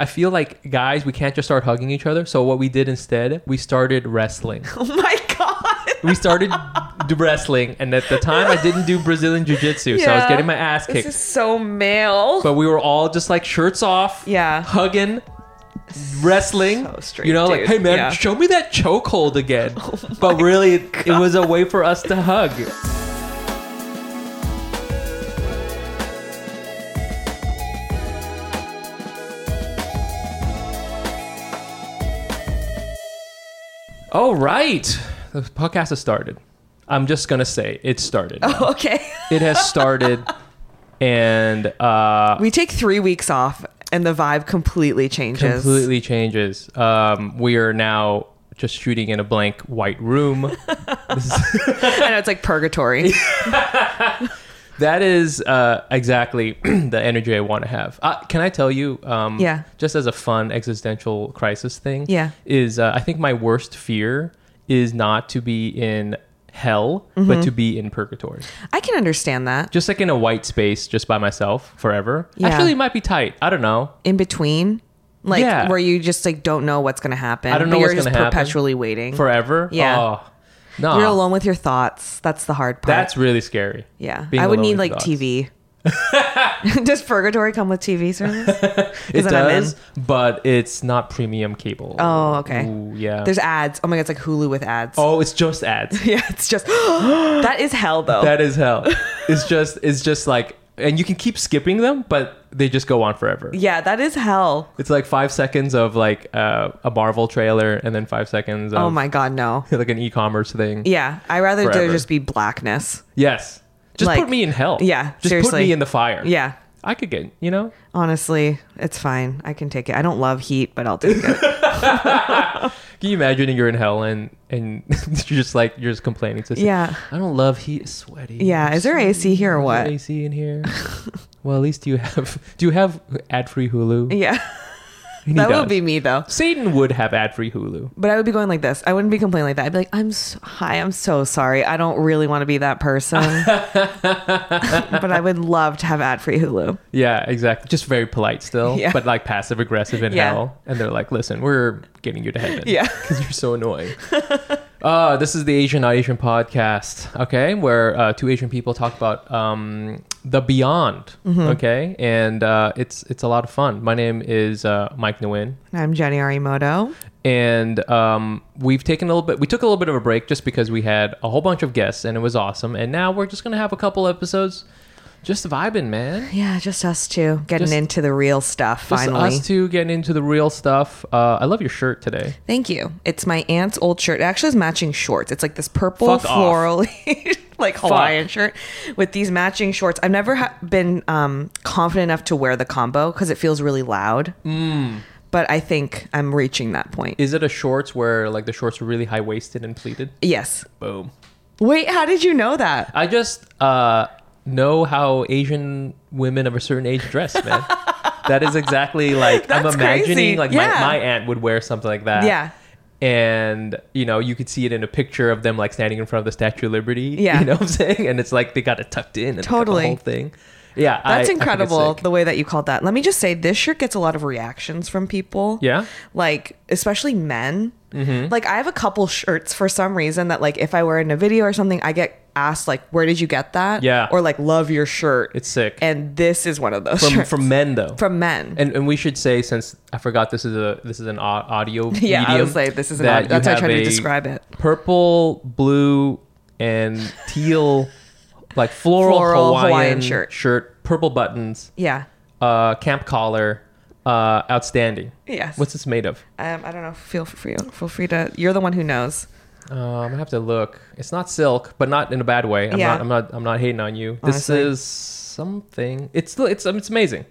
I feel like guys, we can't just start hugging each other. So what we did instead, we started wrestling. Oh my god. we started d- wrestling, and at the time, I didn't do Brazilian Jiu Jitsu, so I was getting my ass This kicked. is so male. but we were all just like shirts off, Yeah. hugging, wrestling. So straight, you know, like, hey man, Yeah. Oh show me that chokehold again. Oh but really, it, it was a way for us to hug. All right, the podcast has started. I'm just gonna say it started. Oh, okay. It has started, and uh, we take three weeks off, and the vibe completely changes. completely changes. Um, we are now just shooting in a blank white room. I know it's like purgatory. that is uh, exactly the energy I want to have. Uh, can I tell you? Um, Yeah. Just as a fun existential crisis thing. Yeah. Is uh, I think my worst fear is not to be in hell, Mm-hmm. but to be in purgatory. I can understand that. Just like in a white space, just by myself forever. Yeah. Actually, it might be tight. I don't know. In between, like Yeah. where you just like don't know what's gonna happen. I don't know but what's you're just gonna happen. perpetually waiting. Forever. Yeah. Oh, You're alone with your thoughts. That's the hard part. That's really scary. yeah. I would need like thoughts. TV. Does Purgatory come with TV service? It that I'm in? does, but it's not premium cable. Oh, okay. Ooh, yeah. There's ads. Oh my god, it's like Hulu with ads. oh, it's just ads. Yeah, it's just that is hell though. that is hell. It's just it's just like and you can keep skipping them, but they just go on forever. yeah, that is hell. It's like five seconds of like uh, a Marvel trailer, and then five seconds. Of, Oh my god, no. like an e-commerce thing. Yeah, I rather there just be blackness. Yes. Just Like- put me in hell. Yeah, Just put me in the fire. Yeah, I could get you know. honestly, it's fine. I can take it. I don't love heat, but I'll take it. Can you imagine you're in hell and and you're just like you're just complaining to Yeah. I don't love heat. It's sweaty. Yeah, is there AC here or what? AC in here. well, at least you have. Do you have ad-free Hulu? Yeah, that does. would be me though. Satan would have ad-free Hulu. But I would be going like this. I wouldn't be complaining like that. I'd be like, "I'm so, hi, I'm so sorry. I don't really want to be that person, but I would love to have ad free Hulu." Yeah, exactly. Just very polite still, Yeah. but like passive aggressive in Yeah. hell. And they're like, "Listen, we're getting you to heaven." Yeah. because you're so annoying. Uh, this is the Asian Not Asian podcast, okay, where uh, two Asian people talk about um, the beyond, Mm-hmm. okay, and uh, it's it's a lot of fun. My name is uh, Mic Nguyen. I'm Jenny Arimoto. and um, we've taken a little bit we took a little bit of a break just because we had a whole bunch of guests and it was awesome and now we're just gonna have a couple episodes just vibing man Yeah, just us two getting Just- into the real stuff just finally. us two getting into the real stuff uh, i love your shirt today Thank you. It's my aunt's old shirt. It actually has matching shorts. It's like this purple Fuck floral, like Hawaiian shirt with these matching shorts. I've never ha- been um, confident enough to wear the combo because it feels really loud. Mm. But I think I'm reaching that point. is it a shorts where like the shorts are really high-waisted and pleated yes. boom Wait, how did you know that? i just uh, know how asian women of a certain age dress man that is exactly like i'm imagining crazy. like Yeah. my, my aunt would wear something like that Yeah. and you know you could see it in a picture of them like standing in front of the statue of liberty Yeah. you know what i'm saying and it's like they got it tucked in and Totally. the whole thing yeah I- I That's incredible sick. the way that you called that. Let me just say this shirt gets a lot of reactions from people. yeah Like, especially men. Mm-hmm. Like, I have a couple shirts for some reason that, like, if I wear in a video or something, I get asked, like, where did you get that? Yeah. Or, like, love your shirt. it's sick and this is one of those from shirts. from men though From men. and, and we should say since I forgot this is a this is an audio yeah, I was like, this is an that you that's how I try to describe it. Purple, blue, and teal, like floral, Floral Hawaiian, Hawaiian shirt. shirt, purple buttons, Yeah. uh, camp collar, uh, outstanding. Yes. What's this made of? um, I don't know. Feel free. Feel free to. You're the one who knows. Uh, I'm gonna have to look. It's not silk, but not in a bad way. I'm Yeah. not. I'm not. I'm not hating on you. Honestly. This is something. It's it's it's amazing.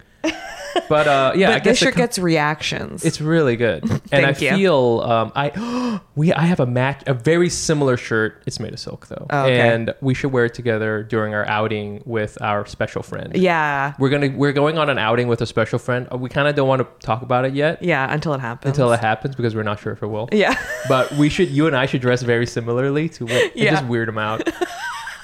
But uh, yeah, but I this guess it shirt com- gets reactions. it's really good, and I you. feel um, I we I have a match a very similar shirt. It's made of silk though, Oh, okay. and we should wear it together during our outing with our special friend. yeah. We're gonna we're going on an outing with a special friend. Uh, We kind of don't want to talk about it yet Yeah. Until it happens. until it happens because we're not sure if it will. Yeah. But we should, you and I should dress very similarly to what, Yeah. just weird them out.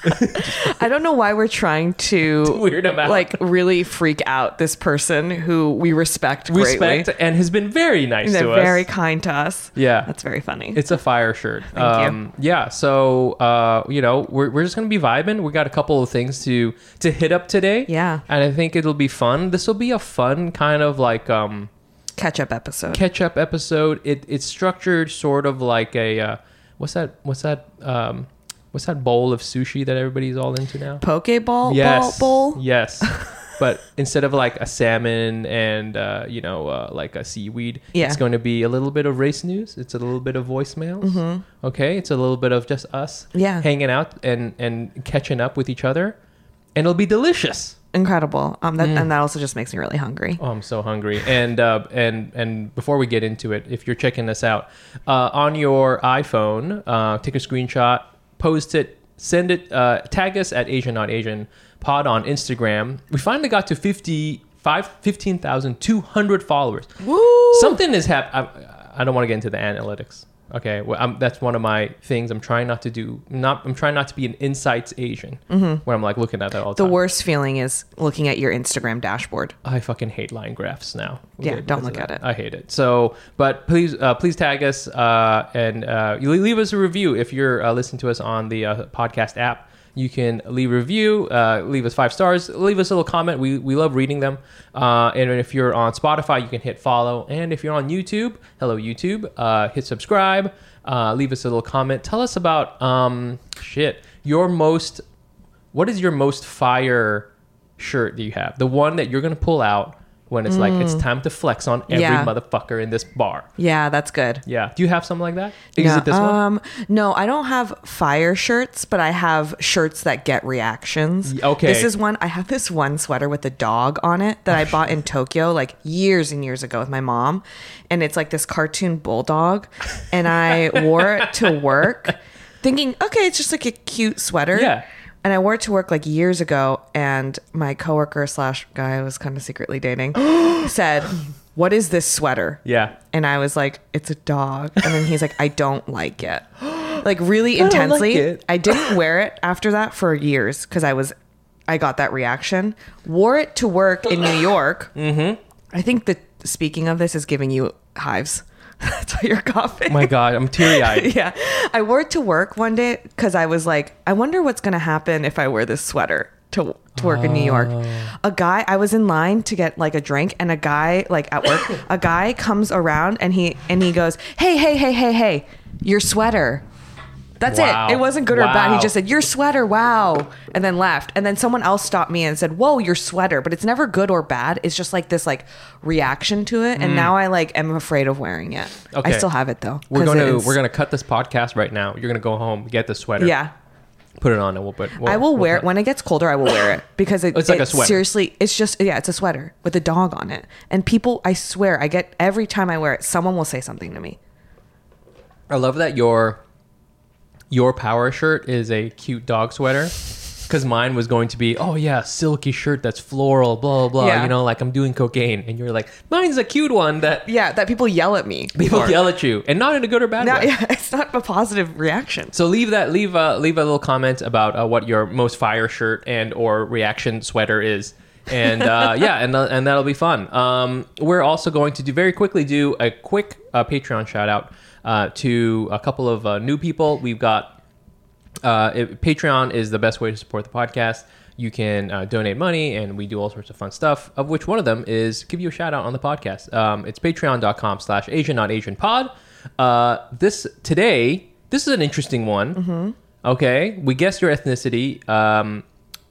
I don't know why we're trying to Weird like really freak out this person who we respect greatly. Respect and has been very nice They're to us. very kind to us. Yeah. That's very funny. It's a fire shirt. Thank you. um, Yeah. So, uh, you know, we're, we're just going to be vibing. We got a couple of things to, to hit up today. Yeah. And I think it'll be fun. This will be a fun kind of like, um, Catch up episode. catch up episode. It, it's structured sort of like a, uh, what's that, what's that, um, what's that bowl of sushi that everybody's all into now? Pokeball yes. bowl. Yes. but instead of like a salmon and uh, you know uh, like a seaweed, Yeah. it's going to be a little bit of race news. It's a little bit of voicemails. Okay, it's a little bit of just us Mm-hmm. Yeah. hanging out and and catching up with each other, and it'll be delicious. Incredible. Um, Mm. and that also just makes me really hungry. Oh, I'm so hungry. And uh, and and before we get into it, if you're checking this out uh, on your iPhone, uh, take a screenshot, post it, send it, uh, tag us at Asian Not Asian Pod on Instagram. We finally got to 50, five- 15,200 followers. Woo! Something is happening. I don't want to get into the analytics. Okay, well, I'm, that's one of my things. I'm trying not to do. Not. I'm trying not to be an insights Asian, where I'm like looking at that all the, Mm-hmm. The worst feeling is looking at your Instagram dashboard. I fucking hate line graphs now. Yeah, don't look at it. I hate it. So, but please, uh, please tag us uh, and uh, leave us a review if you're uh, listening to us on the uh, podcast app. You can leave a review, uh, leave us five stars, leave us a little comment. We, we love reading them. Uh, and if you're on Spotify, you can hit follow. And if you're on YouTube, hello YouTube, uh, hit subscribe. Uh, leave us a little comment. Tell us about um, shit. Your most what is your most fire shirt that you have? The one that you're gonna pull out when it's like it's time to flex on every Mm. Yeah. motherfucker in this bar. Yeah, that's good. Yeah. Do you have something like that? Is yeah. it this one? um, No, I don't have fire shirts, but I have shirts that get reactions. Okay. This is one. I have this one sweater with a dog on it that I bought in Tokyo like years and years ago with my mom, and it's like this cartoon bulldog, and I wore it to work, thinking, okay, it's just like a cute sweater. Yeah. And I wore it to work like years ago, and my coworker slash guy I was kind of secretly dating said, "What is this sweater?" Yeah. And I was like, it's a dog. And then he's like, I don't like it. Like really don't like intensely. it. I didn't wear it after that for years because I was, I got that reaction. Wore it to work in New York. Mm-hmm. I think that speaking of this is giving you hives. That's why you're coughing. My God, I'm teary eyed. yeah. I wore it to work one day because I was like, I wonder what's going to happen if I wear this sweater to, to work in New York. Oh. A guy, I was in line to get like a drink, and a guy, like at work, a guy comes around and he and he goes, Hey, hey, hey, hey, hey, your sweater. That's Wow. it. It wasn't good or bad. He just said, Your sweater, wow. And then left. And then someone else stopped me and said, Whoa, your sweater. But it's never good or bad. It's just like this like reaction to it. And now I like am afraid of wearing it. Mm. Okay. I still have it though. We're gonna we're gonna cut this podcast right now. You're gonna go home, get the sweater, Yeah. put it on, and we'll put. We'll, I will we'll wear it when it gets colder. I will wear it because it, It's like a sweater. Seriously, it's just yeah, it's a sweater with a dog on it. And people, I swear, I get every time I wear it, someone will say something to me. I love that your your power shirt is a cute dog sweater. Because mine was going to be, oh yeah, silky shirt that's floral, blah blah blah. Yeah. You know, like I'm doing cocaine, and you're like, mine's a cute one that Yeah, that people yell at me. people for. yell at you, and not in a good or bad way. yeah, it's not a positive reaction. So leave that leave a leave a little comment about uh, what your most fire shirt and or reaction sweater is, and uh, yeah, and uh, and that'll be fun. Um, we're also going to do very quickly do a quick uh, Patreon shout out uh, to a couple of uh, new people. We've got uh, it, Patreon is the best way to support the podcast. You can uh, donate money, and we do all sorts of fun stuff. Of which one of them is give you a shout out on the podcast. Um, it's Patreon.com/slash Asian Not Asian Pod. Uh, this today, this is an interesting one. Okay, we guess your ethnicity um,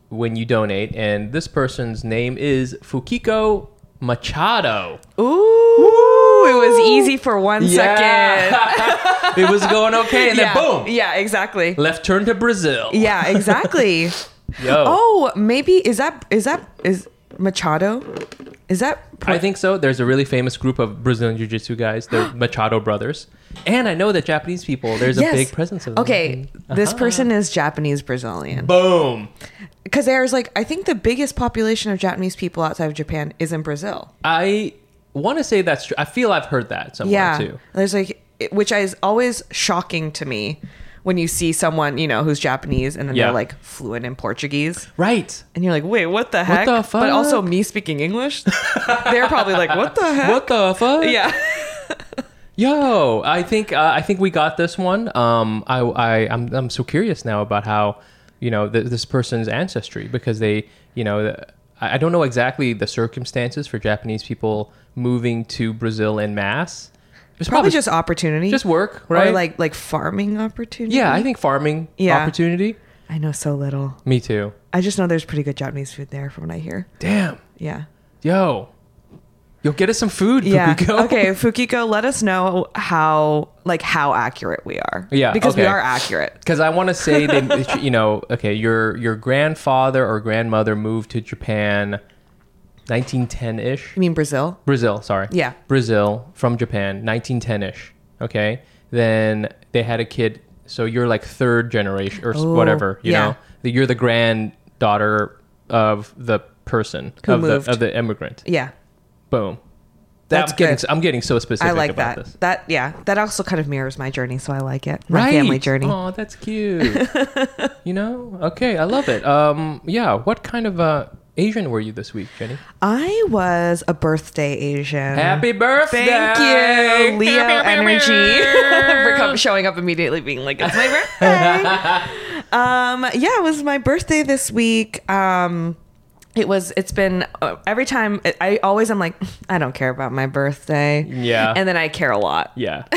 when you donate, and this person's name is Fukiko Machado. Ooh, it was easy for one second. Yeah. it was going okay, and yeah, then boom, Yeah, exactly. left turn to Brazil. Yeah, exactly. Yo. oh, maybe is that is that is Machado? Is that I think so. There's a really famous group of Brazilian Jiu Jitsu guys, the Machado brothers. And I know that Japanese people, there's a big presence of them. Okay, this Uh-huh. person is Japanese Brazilian. Boom. Because there's like, I think the biggest population of Japanese people outside of Japan is in Brazil. I want to say that's true. I feel I've heard that somewhere Yeah. too. There's like, which is always shocking to me when you see someone you know who's Japanese and then Yeah. they're like fluent in Portuguese. Right. And you're like, wait, what the heck? the fuck? But also me speaking English, they're probably like, what the heck? What the fuck? Yeah. Yo, I think uh, I think we got this one. Um, I, I I'm I'm so curious now about how you know th- this person's ancestry because they you know I don't know exactly the circumstances for Japanese people moving to Brazil in mass. It's Probably just opportunity. just work, right? Or like like farming opportunity. yeah, I think farming Yeah. opportunity. I know so little. Me too. I just know there's pretty good Japanese food there from what I hear. Damn, Yeah. yo, yo, get us some food, Yeah. Fukiko. Okay, Fukiko, let us know how like how accurate we are. Yeah, Because we are accurate. Because I want to say that you know, okay, your your grandfather or grandmother moved to Japan, 1910 ish. You mean Brazil? Brazil, sorry. Yeah. Brazil from Japan, 1910 ish. Okay. Then they had a kid. So you're like third generation or Oh, whatever, you yeah. know? You're the granddaughter of the person, Who of moved. the, of the immigrant. Yeah. Boom. That's I'm getting, good. I'm getting so specific I like that. this. That yeah. That also kind of mirrors my journey, so I like it. My family journey. Oh, that's cute. you know? Okay, I love it. Um, yeah. What kind of uh, Asian were you this week, Jenny? I was a birthday Asian. Happy birthday! Thank you, Leo energy, for come, showing up immediately, being like, "It's my birthday." um, yeah, it was my birthday this week. Um, it was. It's been uh, every time. I always i'm like, I don't care about my birthday. Yeah. and then I care a lot. Yeah.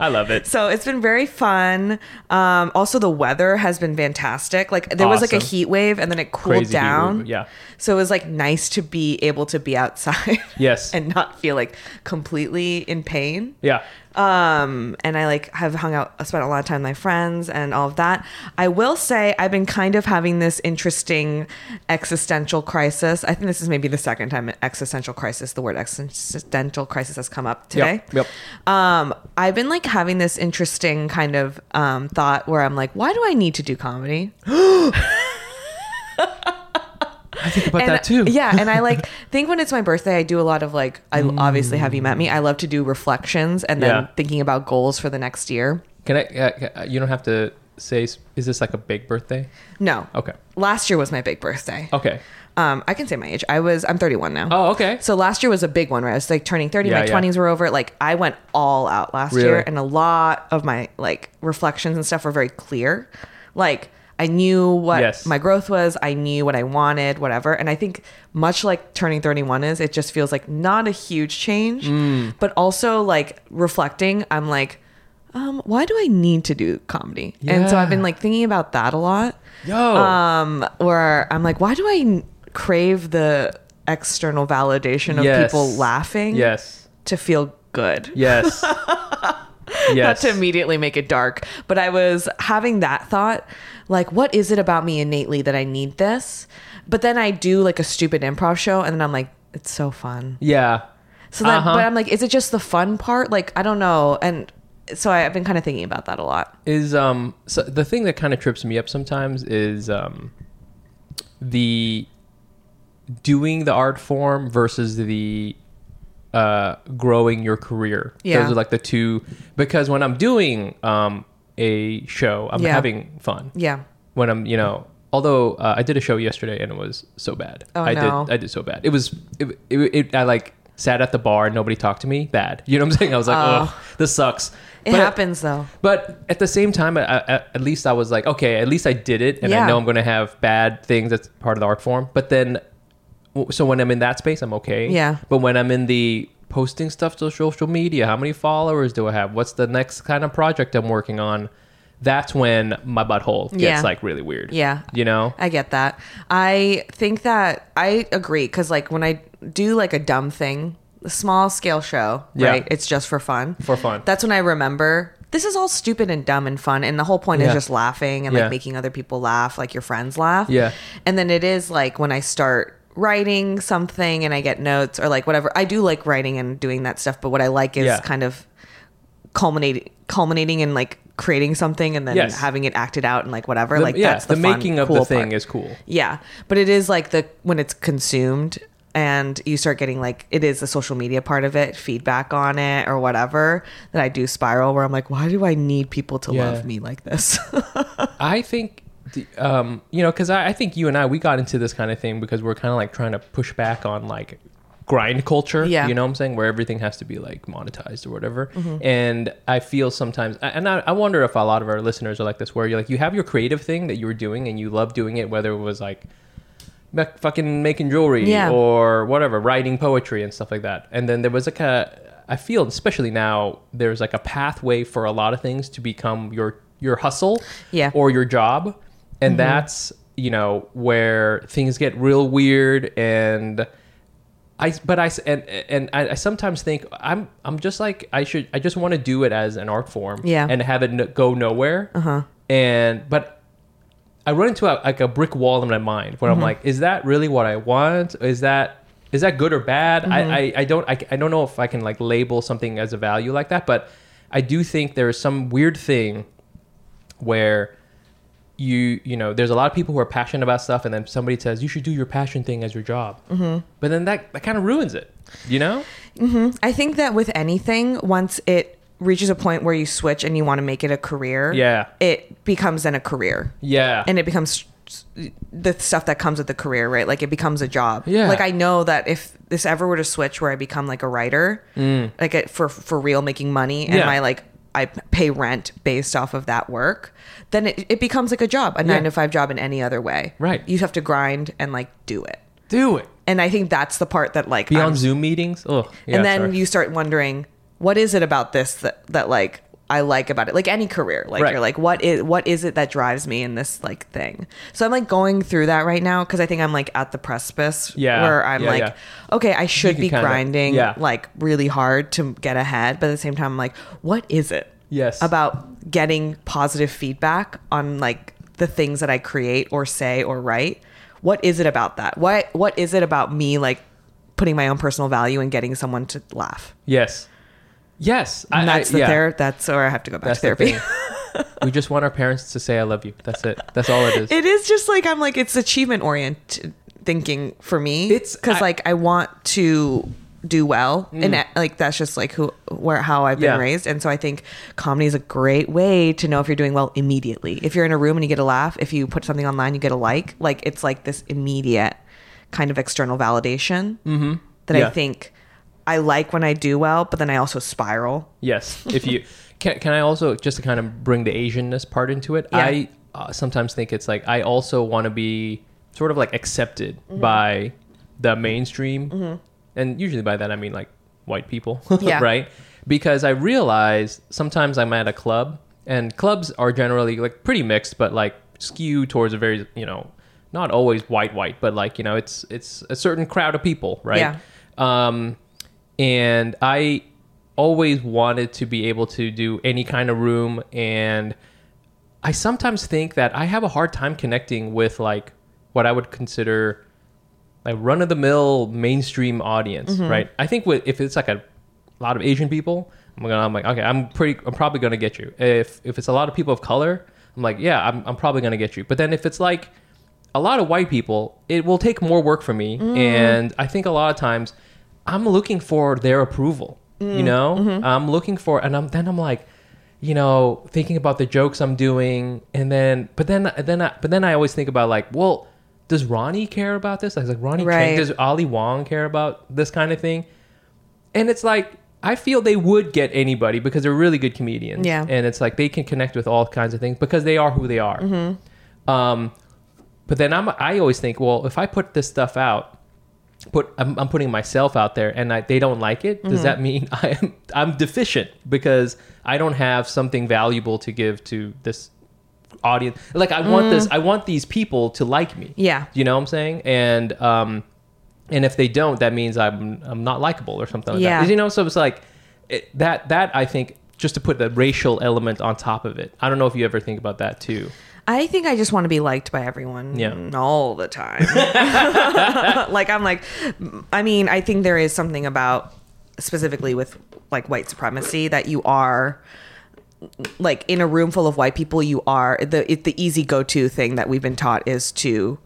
I love it. So it's been very fun. Um, also, the weather has been fantastic. Like there was like a heat wave, and then it cooled Crazy down. yeah. So it was like nice to be able to be outside. Yes. and not feel like completely in pain. Yeah. Um, and I like have hung out, spent a lot of time with my friends and all of that. I will say I've been kind of having this interesting existential crisis. I think this is maybe the second time existential crisis, the word existential crisis has come up today. Yep. Yep. Um, I've been like having this interesting kind of um, thought where I'm like, why do I need to do comedy? I think about and that too. yeah, and I like think when it's my birthday, I do a lot of like I obviously have you met me. I love to do reflections and then Yeah. thinking about goals for the next year. Can I? Uh, you don't have to say. Is this like a big birthday? No. Okay. Last year was my big birthday. Okay. Um, I can say my age. I was I'm 31 now. Oh, okay. So last year was a big one where I was like turning 30. Yeah, my yeah. 20s were over. Like I went all out last Really? year, and a lot of my like reflections and stuff were very clear. Like I knew what Yes. my growth was. I knew what I wanted, whatever. And I think much like turning 31 is, it just feels like not a huge change, Mm. but also like reflecting. I'm like. Um, why do I need to do comedy? And so I've been like thinking about that a lot Yo. um where i'm like why do I crave the external validation of Yes. people laughing yes. to feel good Yes. yes. not to immediately make it dark but i was having that thought like what is it about me innately that i need this but then i do like a stupid improv show and then i'm like it's so fun yeah. so then Uh-huh. but i'm like is it just the fun part like i don't know and so I, i've been kind of thinking about that a lot is um so the thing that kind of trips me up sometimes is um the doing the art form versus the uh growing your career Yeah. those are like the two because when i'm doing um a show i'm Yeah. having fun yeah when i'm you know although uh, i did a show yesterday and it was so bad Oh, i no. did i did so bad it was it, it, it i like sat at the bar and nobody talked to me bad you know what i'm saying i was like Oh. oh this sucks it But- happens though but at the same time, I, I, at least I was like, okay, at least I did it, and Yeah. I know I'm going to have bad things. That's part of the art form. But then, so when I'm in that space, I'm okay. Yeah. But when I'm in the posting stuff to social media, how many followers do I have? What's the next kind of project I'm working on? That's when my butthole gets Yeah. like really weird. Yeah. You know? I get that. I think that I agree because, like, when I do like a dumb thing, a small scale show, Yeah. right? It's just for fun. For fun. That's when I remember this is all stupid and dumb and fun. And the whole point is just laughing and Yeah. like making other people laugh, like your friends laugh. Yeah. And then it is like when I start writing something and I get notes or like whatever. I do like writing and doing that stuff, but what I like is Yeah. kind of culminating culminating in like creating something and then Yes. having it acted out and like whatever. The- like yeah, that's the, the fun, making of cool the thing part. is cool. Yeah, but it is like the when it's consumed, and you start getting like it is the social media part of it, feedback on it or whatever, that I do spiral where I'm like, why do I need people to Yeah. love me like this? I think, um, you know, because I, I think you and I we got into this kind of thing because we're kind of like trying to push back on like grind culture. Yeah. You know what I'm saying? Where everything has to be like monetized or whatever. Mm-hmm. And I feel sometimes, and I, I wonder if a lot of our listeners are like this, where you're like you have your creative thing that you were doing and you love doing it, whether it was like. Fucking making jewelry Yeah. or whatever, writing poetry and stuff like that. And then there was like a, I feel especially now there's like a pathway for a lot of things to become your your hustle Yeah. or your job and that's you know where things get real weird and i but i and and I, I sometimes think i'm i'm just like i should i just want to do it as an art form Yeah. and have it n- go nowhere Uh-huh. and but i run into a, like a brick wall in my mind where Mm-hmm. i'm like is that really what i want is that is that good or bad Mm-hmm. I, I i don't I, I don't know if i can like label something as a value like that but i do think there's some weird thing where you you know there's a lot of people who are passionate about stuff and then somebody says you should do your passion thing as your job mm-hmm. but then that, that kind of ruins it you know I think that with anything, once it reaches a point where you switch and you want to make it a career, Yeah. it becomes then a career. yeah and it becomes the stuff that comes with the career, right? Like it becomes a job. Yeah. Like I know that if this ever were to switch where I become like a writer, like it, for for real making money, and Mm. Yeah. my like I pay rent based off of that work, then it, it becomes like a job, a nine to five job in any other way. Right. You have to grind and like do it. do it And I think that's the part that like Beyond I'm- zoom meetings oh yeah, and then sorry. you start wondering what is it about this that, that like I like about it like any career like Right. you're like what is what is it that drives me in this like thing so I'm like going through that right now because I think I'm like at the precipice Yeah. where I'm Yeah, like yeah. okay I should be kinda- grinding like really hard to get ahead but at the same time I'm like what is it Yes. about getting positive feedback on like the things that I create or say or write what is it about that what what is it about me like putting my own personal value and getting someone to laugh yes yes I- and I- that's the yeah. ther- that's or I have to go back that's to therapy. thing. we just want our parents to say i love you that's it that's all it is it is just like I'm like it's achievement oriented thinking for me. It's- because like I want to do well, and like that's just like who where how I've been Mm. Yeah. raised, and so I think comedy is a great way to know if you're doing well immediately. If you're in a room and you get a laugh, if you put something online, you get a like. Like it's like this immediate kind of external validation mm-hmm. that Yeah. I think I like when I do well, but then I also spiral. Yes. If you can, can I also just to kind of bring the Asianness part into it? Yeah. I uh, sometimes think it's like I also want to be sort of like accepted Mm-hmm. by the mainstream, and usually by that I mean like white people, Yeah. right? Because I realize sometimes I'm at a club, and clubs are generally like pretty mixed, but like skew towards a very you know not always white white, but like you know it's it's a certain crowd of people, right? Yeah. Um, and I always wanted to be able to do any kind of room and I sometimes think that I have a hard time connecting with like what I would consider like run of the mill mainstream audience, Mm-hmm. right? I think with, if it's like a lot of Asian people, I'm gonna I'm like okay, I'm pretty I'm probably gonna get you. If if it's a lot of people of color, I'm like yeah, I'm I'm probably gonna get you. But then if it's like a lot of white people, it will take more work for me, Mm. and I think a lot of times I'm looking for their approval. Mm. You know, Mm-hmm. I'm looking for, and I'm then I'm like, you know, thinking about the jokes I'm doing, and then, but then, then, I, but then I always think about like, well, does Ronny care about this? I was like, Ronny, Chieng, Right. does Ali Wong care about this kind of thing? And it's like, I feel they would get anybody because they're really good comedians. Yeah. And it's like they can connect with all kinds of things because they are who they are. Mm-hmm. Um, but then I'm, I always think, well, if I put this stuff out, put I'm, I'm putting myself out there and I, they don't like it, Mm-hmm. does that mean I am I'm deficient because I don't have something valuable to give to this audience? Like I want this, I want these people to like me. Mm. Yeah. You know what I'm saying? And um, and if they don't, that means I'm I'm not likable or something like Yeah. that. You know, so it's like it, that that I think just to put the racial element on top of it. I don't know if you ever think about that too. I think I just want to be liked by everyone Yeah. all the time. like I'm like I mean, I think there is something about specifically with like white supremacy that you are like in a room full of white people you are the it, the easy go-to thing that we've been taught is to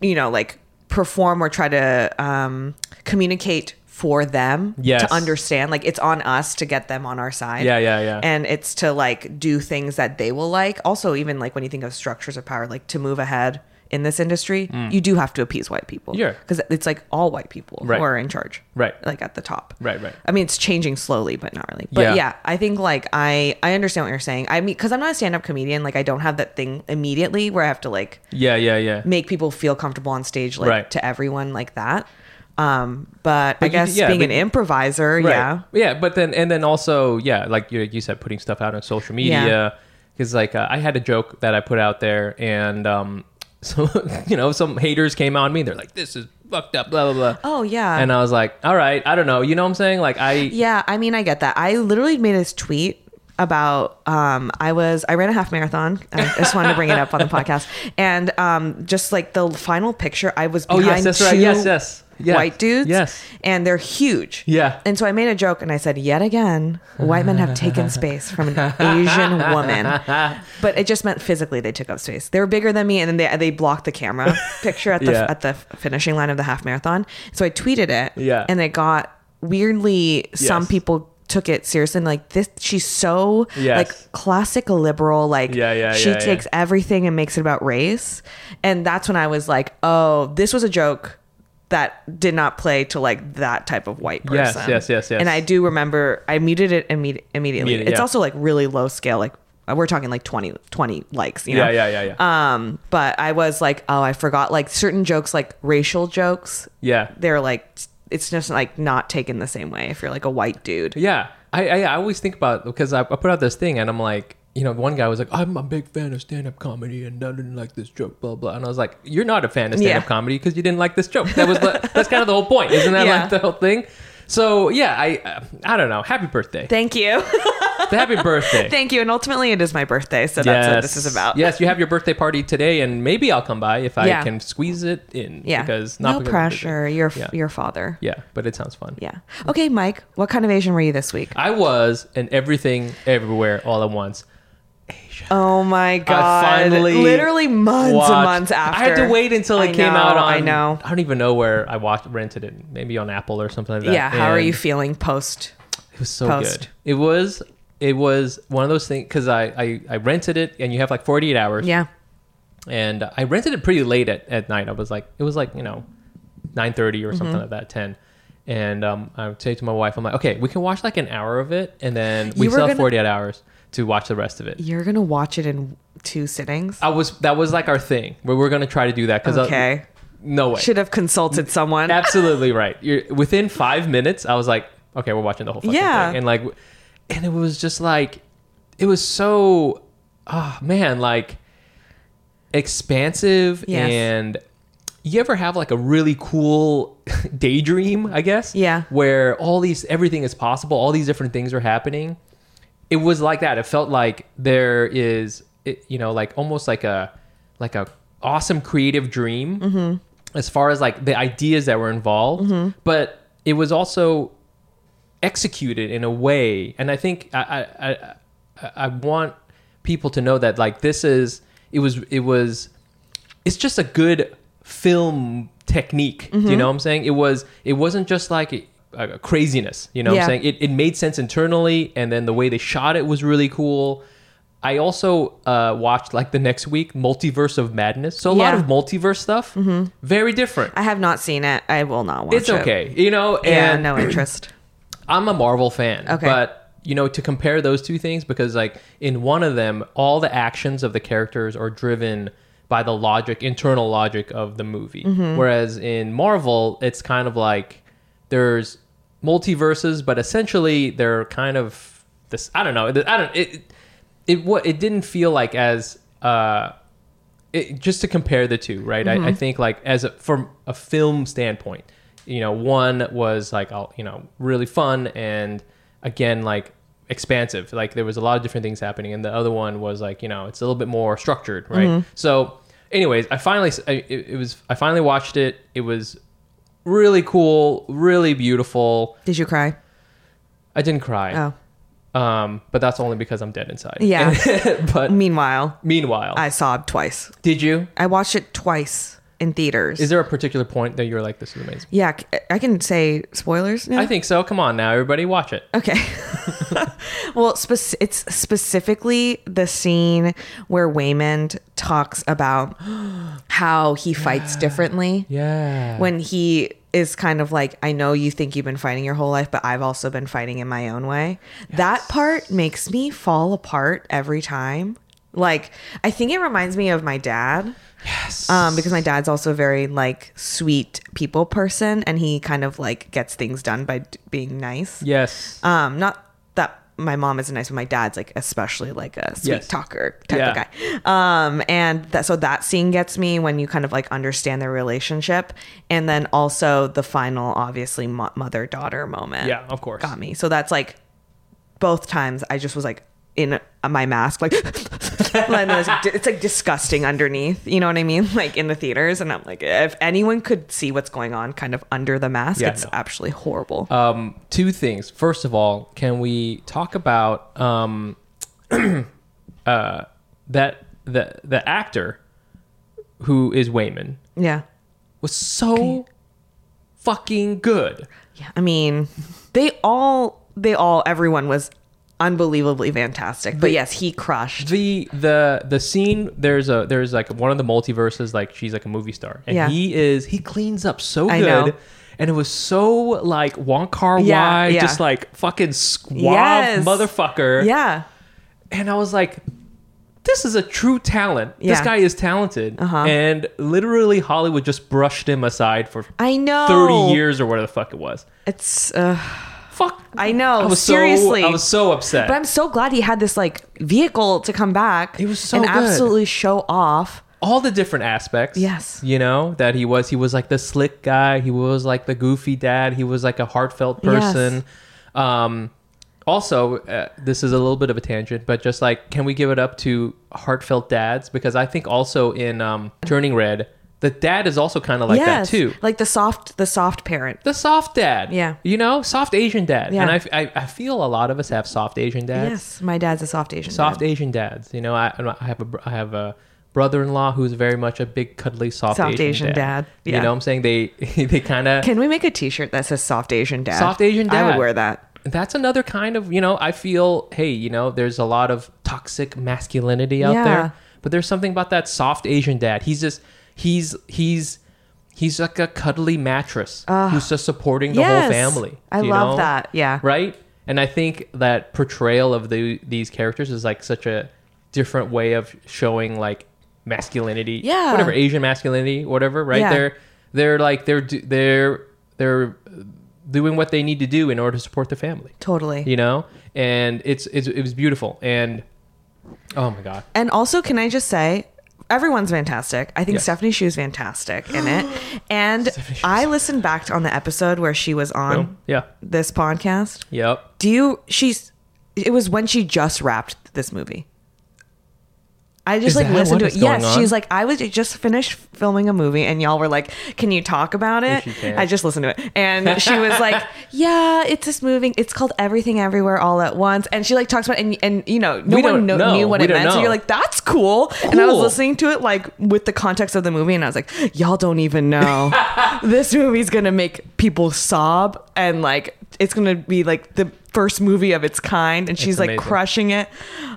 you know like perform or try to um, communicate for them Yes. to understand. Like it's on us to get them on our side. Yeah, yeah, yeah. And it's to like do things that they will like. Also, even like when you think of structures of power, like to move ahead in this industry, mm. you do have to appease white people. Yeah. Because it's like all white people Right. who are in charge. Right. Like at the top. Right, right. I mean, it's changing slowly, but not really. But Yeah. yeah, I think like I I understand what you're saying. I mean, because I'm not a stand up comedian, like I don't have that thing immediately where I have to like Yeah, yeah, yeah. make people feel comfortable on stage, like Right. to everyone like that. Um, but, But I you- guess yeah, being but- an improviser, Right. yeah, Yeah, but then and then also yeah, like you, you said, putting stuff out on social media. Because like uh, I had a joke that I put out there, and um, so you know some haters came on me. They're like, "This is fucked up," blah blah blah. Oh yeah. And I was like, "All right, I don't know." You know what I'm saying? Like I Yeah, I mean, I get that. I literally made this tweet about um I was I ran a half marathon. I just wanted to bring it up on the podcast. And um just like the final picture, I was Oh, behind yes, that's right. two Yes, yes. Yes. white dudes. Yes. And they're huge. Yeah. And so I made a joke and I said, yet again, white men have taken space from an Asian woman. But it just meant physically they took up space. They were bigger than me and then they they blocked the camera picture at the Yeah. at the finishing line of the half marathon. So I tweeted it. Yeah. And it got weirdly some people took it seriously and like this she's so Yes. like classic liberal like Yeah, yeah, she yeah, yeah. takes everything and makes it about race and that's when i was like oh this was a joke that did not play to like that type of white person yes, yes, yes. yes. and i do remember i muted it imme- immediately Immediate, it's yeah. also like really low scale like we're talking like 20 20 likes you know yeah, yeah, yeah, yeah. um but i was like oh i forgot like certain jokes like racial jokes yeah. they're like it's just like not taken the same way if you're like a white dude Yeah, I, I I always think about because I, I put out this thing and I'm like, you know, one guy was like, I'm a big fan of stand up comedy and I didn't like this joke, blah blah. And I was like, you're not a fan of stand up Yeah. comedy because you didn't like this joke. That was the, that's kind of the whole point, isn't that Yeah. like the whole thing? So yeah, I uh, I don't know. Happy birthday, thank you the happy birthday. thank you and ultimately it is my birthday so that's what this is about Yes, you have your birthday party today, and maybe I'll come by if I Yeah. can squeeze it in. yeah because not no because pressure you're Yeah. your father Yeah, but it sounds fun. yeah okay Mic what kind of asian were you this week I was in everything, everywhere, all at once. Oh my god finally literally months and months after I had to wait until it I came out on. i know I don't even know where I watched rented it. Maybe on Apple or something like that. yeah how are you feeling post It was so post? good. It was. It was one of those things because I, I I rented it and you have like 48 hours. yeah And I rented it pretty late at, at night. I was like, it was like you know, 9:30 or Mm-hmm. something like that, 10. And um, I would say to my wife, I'm like, okay, we can watch like an hour of it, and then we still have gonna- 48 hours to watch the rest of it. you're gonna watch it in two sittings I was that was like our thing where we're gonna try to do that because uh, okay no way, should have consulted someone absolutely right. You're within five minutes. I was like, okay, we're watching the whole fucking Yeah. thing, and like, and it was just like, it was so, oh man, like expansive Yes. and. You ever have like a really cool daydream, I guess? Yeah. Where all these, everything is possible, all these different things are happening. It was like that. It felt like there is, it, you know, like almost like a, like a awesome creative dream Mm-hmm. as far as like the ideas that were involved, but it was also executed in a way. And I think I, I, I, I want people to know that like this is, it was, it was, it's just a good film technique. Mm-hmm. you know what I'm saying? It was, it wasn't just like a craziness. You know what Yeah. I'm saying? It, it made sense internally, and then the way they shot it was really cool. I also uh, watched like the next week Multiverse of Madness. So a lot of multiverse stuff, very different. i have not seen it i will not watch It's it It's okay, you know. yeah And no interest I'm a Marvel fan. Okay. But you know, to compare those two things, because like in one of them, all the actions of the characters are driven by the logic, internal logic of the movie. Mm-hmm. Whereas in Marvel, it's kind of like there's multiverses, but essentially they're kind of this. I don't know. I don't. It it what it didn't feel like as uh it, just to compare the two, right? I, I think like as a, from a film standpoint, you know, one was like all you know really fun and again like expansive. Like there was a lot of different things happening, and the other one was like you know it's a little bit more structured, right? So, anyways, I finally I, it, it was I finally watched it. It was really cool, really beautiful. did you cry I didn't cry, oh um, but that's only because I'm dead inside. Yeah. but meanwhile meanwhile, i sobbed twice did you? I watched it twice in theaters. Is there a particular point that you're like, this is amazing? yeah, I can say spoilers now. I think so. Come on now, everybody, watch it. Okay. well, spec- it's specifically the scene where Waymond talks about how he fights differently. Yeah. When he is kind of like, I know you think you've been fighting your whole life, but I've also been fighting in my own way. That part makes me fall apart every time. Like, I think it reminds me of my dad yes. um, because my dad's also a very like sweet people person, and he kind of like gets things done by d- being nice. yes. Um, not that my mom isn't nice, but my dad's like especially like a sweet Yes. talker type of guy. Um, and that so that scene gets me when you kind of like understand their relationship, and then also the final, obviously mother daughter moment. Yeah, of course. got me. So that's like both times I just was like in my mask, like, and it's like disgusting underneath. You know what I mean? Like in the theaters, and I'm like, if anyone could see what's going on, kind of under the mask, Yeah, it's no. actually horrible. Um, two things. First of all, can we talk about um, uh, that the the actor who is Waymond yeah. was so fucking good. Yeah, I mean, they all, they all, everyone was unbelievably fantastic. But yes, he crushed. The the the scene there's a there's like one of the multiverses like she's like a movie star and Yeah. he is he cleans up so I good. know. And it was so like Wong Kar Wai, Yeah, yeah. just like fucking suave Yes. motherfucker. Yeah, and I was like, this is a true talent. This Yeah. guy is talented. Uh-huh. And literally, Hollywood just brushed him aside for I know. 30 years or whatever the fuck it was. It's, uh, Fuck. I know. I was seriously. So, I was so upset. but I'm so glad he had this like vehicle to come back. He was so and good. absolutely show off. All the different aspects. Yes. You know, that he was. He was like the slick guy. He was like the goofy dad. He was like a heartfelt Yes. person. Um, also, uh, this is a little bit of a tangent, but just like, can we give it up to heartfelt dads? Because I think also in um, Turning Red, the dad is also kind of like yes, that too. like the soft, the soft parent. the soft dad. Yeah. You know, soft Asian dad. Yeah. And I, I, I feel a lot of us have soft Asian dads. Yes, my dad's a soft Asian. Dad. Soft dad. Asian dads. You know, I, I have a I have a brother-in-law who's very much a big cuddly soft, Soft Asian, Asian dad. dad. You know what I'm saying? They they kind of Can we make a T-shirt that says "Soft Asian Dad"? Soft Asian I dad. would wear that. that's another kind of, you know, I feel, hey, you know, there's a lot of toxic masculinity out Yeah. there, but there's something about that soft Asian dad. He's just he's he's he's like a cuddly mattress ah. who's just supporting the yes, whole family. I love know? that. Yeah. right? And I think that portrayal of the these characters is like such a different way of showing like masculinity, Yeah. whatever Asian masculinity, whatever, right? Yeah. They're they're like they're they're they're doing what they need to do in order to support the family, Totally. you know. And it's, it's it was beautiful, and oh my god, And also, can I just say, everyone's fantastic. I think Yes. Stephanie Hsu's fantastic in it. And I listened back on the episode where she was on Boom. yeah, this podcast. yep. Do you? She's. It was when she just wrapped this movie. I just Is like listened to it. Yes, on? she's like, I was just finished filming a movie, and y'all were like, "Can you talk about it?" I just listened to it, and she was like, "Yeah, it's this movie. It's called Everything Everywhere All at Once," and she like talks about, it, and and you know, no We one know. knew what it meant, so you're like, "That's cool," and I was listening to it like with the context of the movie, and I was like, "Y'all don't even know this movie's gonna make people sob, and like it's gonna be like the." First movie of its kind, and she's like amazing. crushing it.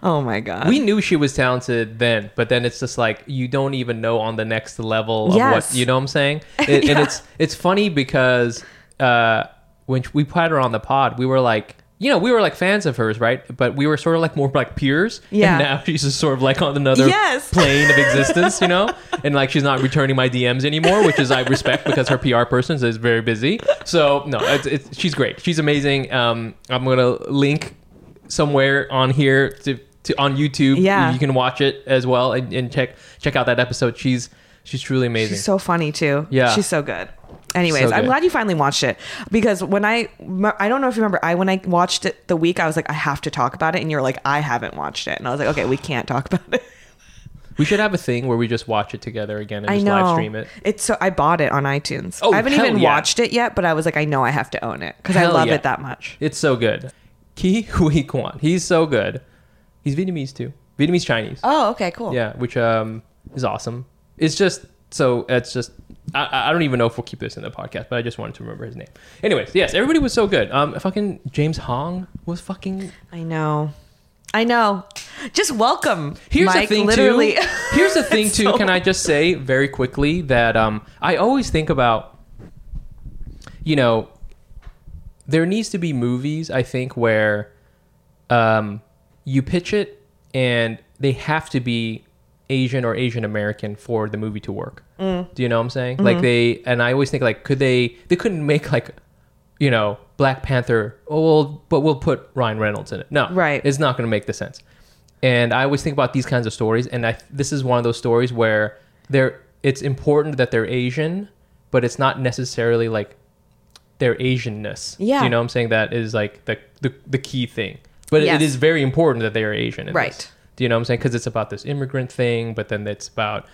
Oh my god! we knew she was talented then, but then it's just like you don't even know on the next level of Yes. what you know what I'm saying. It, And it's it's funny because uh, when we put her on the pod, we were like, you know, we were like fans of hers, right? But we were sort of like more like peers. Yeah. And now she's just sort of like on another Yes. plane of existence, you know. And like she's not returning my DMs anymore, which is I respect because her PR person is very busy. So no, it's, it's she's great. She's amazing. Um, I'm gonna link somewhere on here to, to on YouTube. Yeah. you can watch it as well and, and check check out that episode. She's she's truly amazing. She's so funny too. Yeah. she's so good. Anyways, So I'm glad you finally watched it because when I I don't know if you remember I when I watched it the week I was like I have to talk about it and you're like I haven't watched it and I was like okay we can't talk about it. we should have a thing where we just watch it together again and I just know live stream it. It's so I bought it on iTunes. Oh, I haven't even yeah. watched it yet, but I was like I know I have to own it because I love yeah. it that much. It's so good. Ke Huy Quan. He's so good. He's Vietnamese too. Vietnamese Chinese. Oh, okay, cool. Yeah, which um is awesome. It's just so it's just I, I don't even know if we'll keep this in the podcast, but I just wanted to remember his name. Anyways, yes, everybody was so good. Um, fucking James Hong was fucking. I know. I know. Just welcome. Here's Mic, the thing literally. too. Here's the thing too. So- Can I just say very quickly that um, I always think about, you know, there needs to be movies. I think where, um, you pitch it and they have to be Asian or Asian American for the movie to work. Mm. Do you know what I'm saying? Mm-hmm. Like they and I always think like could they they couldn't make like you know Black Panther oh well but we'll put Ryan Reynolds in it. No. Right. It's not going to make the sense. And I always think about these kinds of stories and I this is one of those stories where they're it's important that they're Asian but it's not necessarily like their Asianness. Yeah. Do you know what I'm saying? That is like the the, the key thing. But Yes. it is very important that they are Asian. Right. This. Do you know what I'm saying? Because it's about this immigrant thing, but then it's about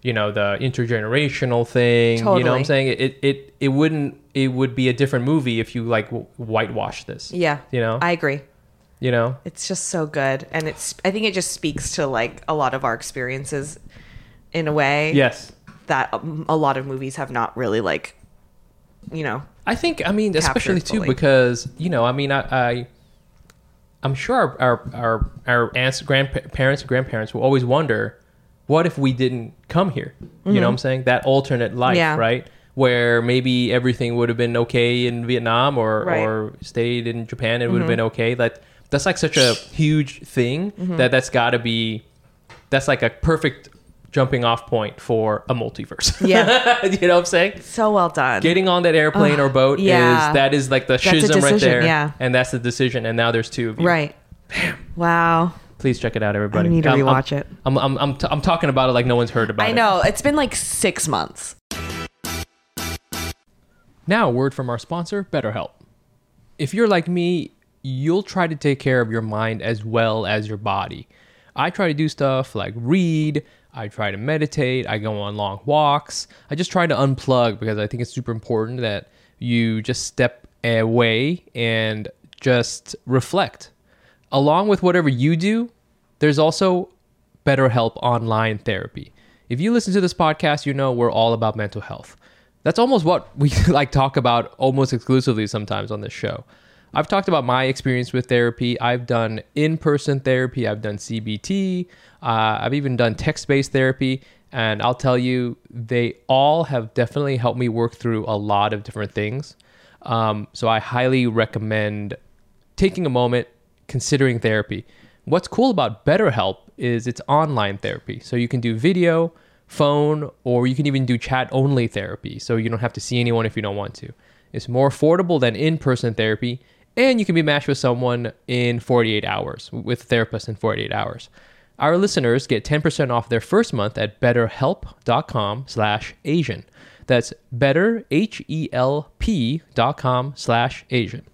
you know the intergenerational thing. You know what I'm saying? It it it wouldn't it would be a different movie if you like whitewash this. yeah. You know. I agree. you know. It's just so good. And it's, I think it just speaks to like a lot of our experiences in a way Yes. that um, a lot of movies have not really like, you know, I think I mean especially too because you know I mean I, I I'm sure our our our, our aunts grandparents grandparents will always wonder what if we didn't come here you know what I'm saying that alternate life Mm-hmm. Yeah. right where maybe everything would have been okay in Vietnam or Right. Mm-hmm. or stayed in Japan it would have been okay that that's like such a huge thing that that's got to be that's like a perfect jumping off point for a multiverse Yeah. you know what I'm saying so well done. getting on that airplane or boat yeah. is that is like the a schism right there yeah. and that's the decision and now there's two of you right. Wow. please check it out everybody I need to I'm- I'm- rewatch it. I'm, I'm, I'm, t- I'm talking about it like no one's heard about I it I know. It's been like six months. now a word from our sponsor BetterHelp if you're like me you'll try to take care of your mind as well as your body I try to do stuff like read I try to meditate I go on long walks I just try to unplug because I think it's super important that you just step away and just reflect along with whatever you do, there's also BetterHelp online therapy. If you listen to this podcast, you know we're all about mental health. That's almost what we like talk about almost exclusively sometimes on this show. I've talked about my experience with therapy. I've done in-person therapy. I've done CBT. Uh, I've even done text-based therapy, and I'll tell you, they all have definitely helped me work through a lot of different things. Um, so I highly recommend taking a moment considering therapy. What's cool about BetterHelp is it's online therapy. So you can do video, phone, or you can even do chat only therapy. So you don't have to see anyone if you don't want to. It's more affordable than in person therapy, and you can be matched with someone in 48 hours, with a therapist in 48 hours. Our listeners get 10% off their first month at betterhelp.com slash Asian. That's better, H-E-L-P dot com slash Asian.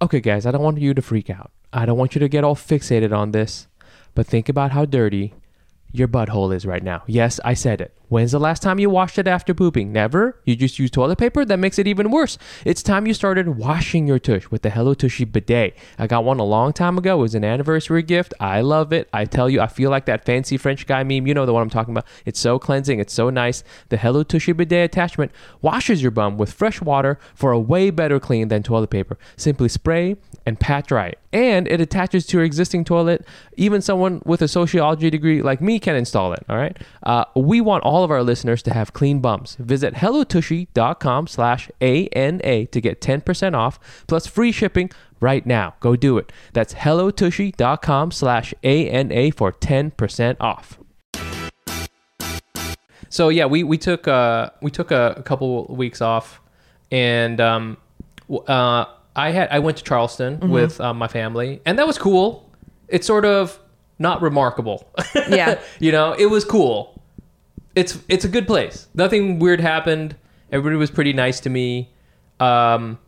Okay, guys, I don't want you to freak out. I don't want you to get all fixated on this, but think about how dirty your butthole is right now. Yes, I said it. When's the last time you washed it after pooping? Never? You just use toilet paper? That makes it even worse. It's time you started washing your tush with the Hello Tushy bidet. I got one a long time ago. It was an anniversary gift. I love it. I tell you, I feel like that fancy French guy meme. You know the one I'm talking about. It's so cleansing. It's so nice. The Hello Tushy bidet attachment washes your bum with fresh water for a way better clean than toilet paper. Simply spray and pat dry. And it attaches to your existing toilet. Even someone with a sociology degree like me can install it. All right. Uh, we want all of our listeners to have clean bums. Visit hellotushy.com slash ANA to get 10% off plus free shipping right now. Go do it. That's hellotushy.com slash ANA for 10% off. So yeah, we, we took uh, we took a, a couple weeks off, and um, uh, I had I went to Charleston with uh, my family, and that was cool. It's sort of not remarkable. Yeah. you know, it was cool. It's it's a good place. Nothing weird happened. Everybody was pretty nice to me. Um,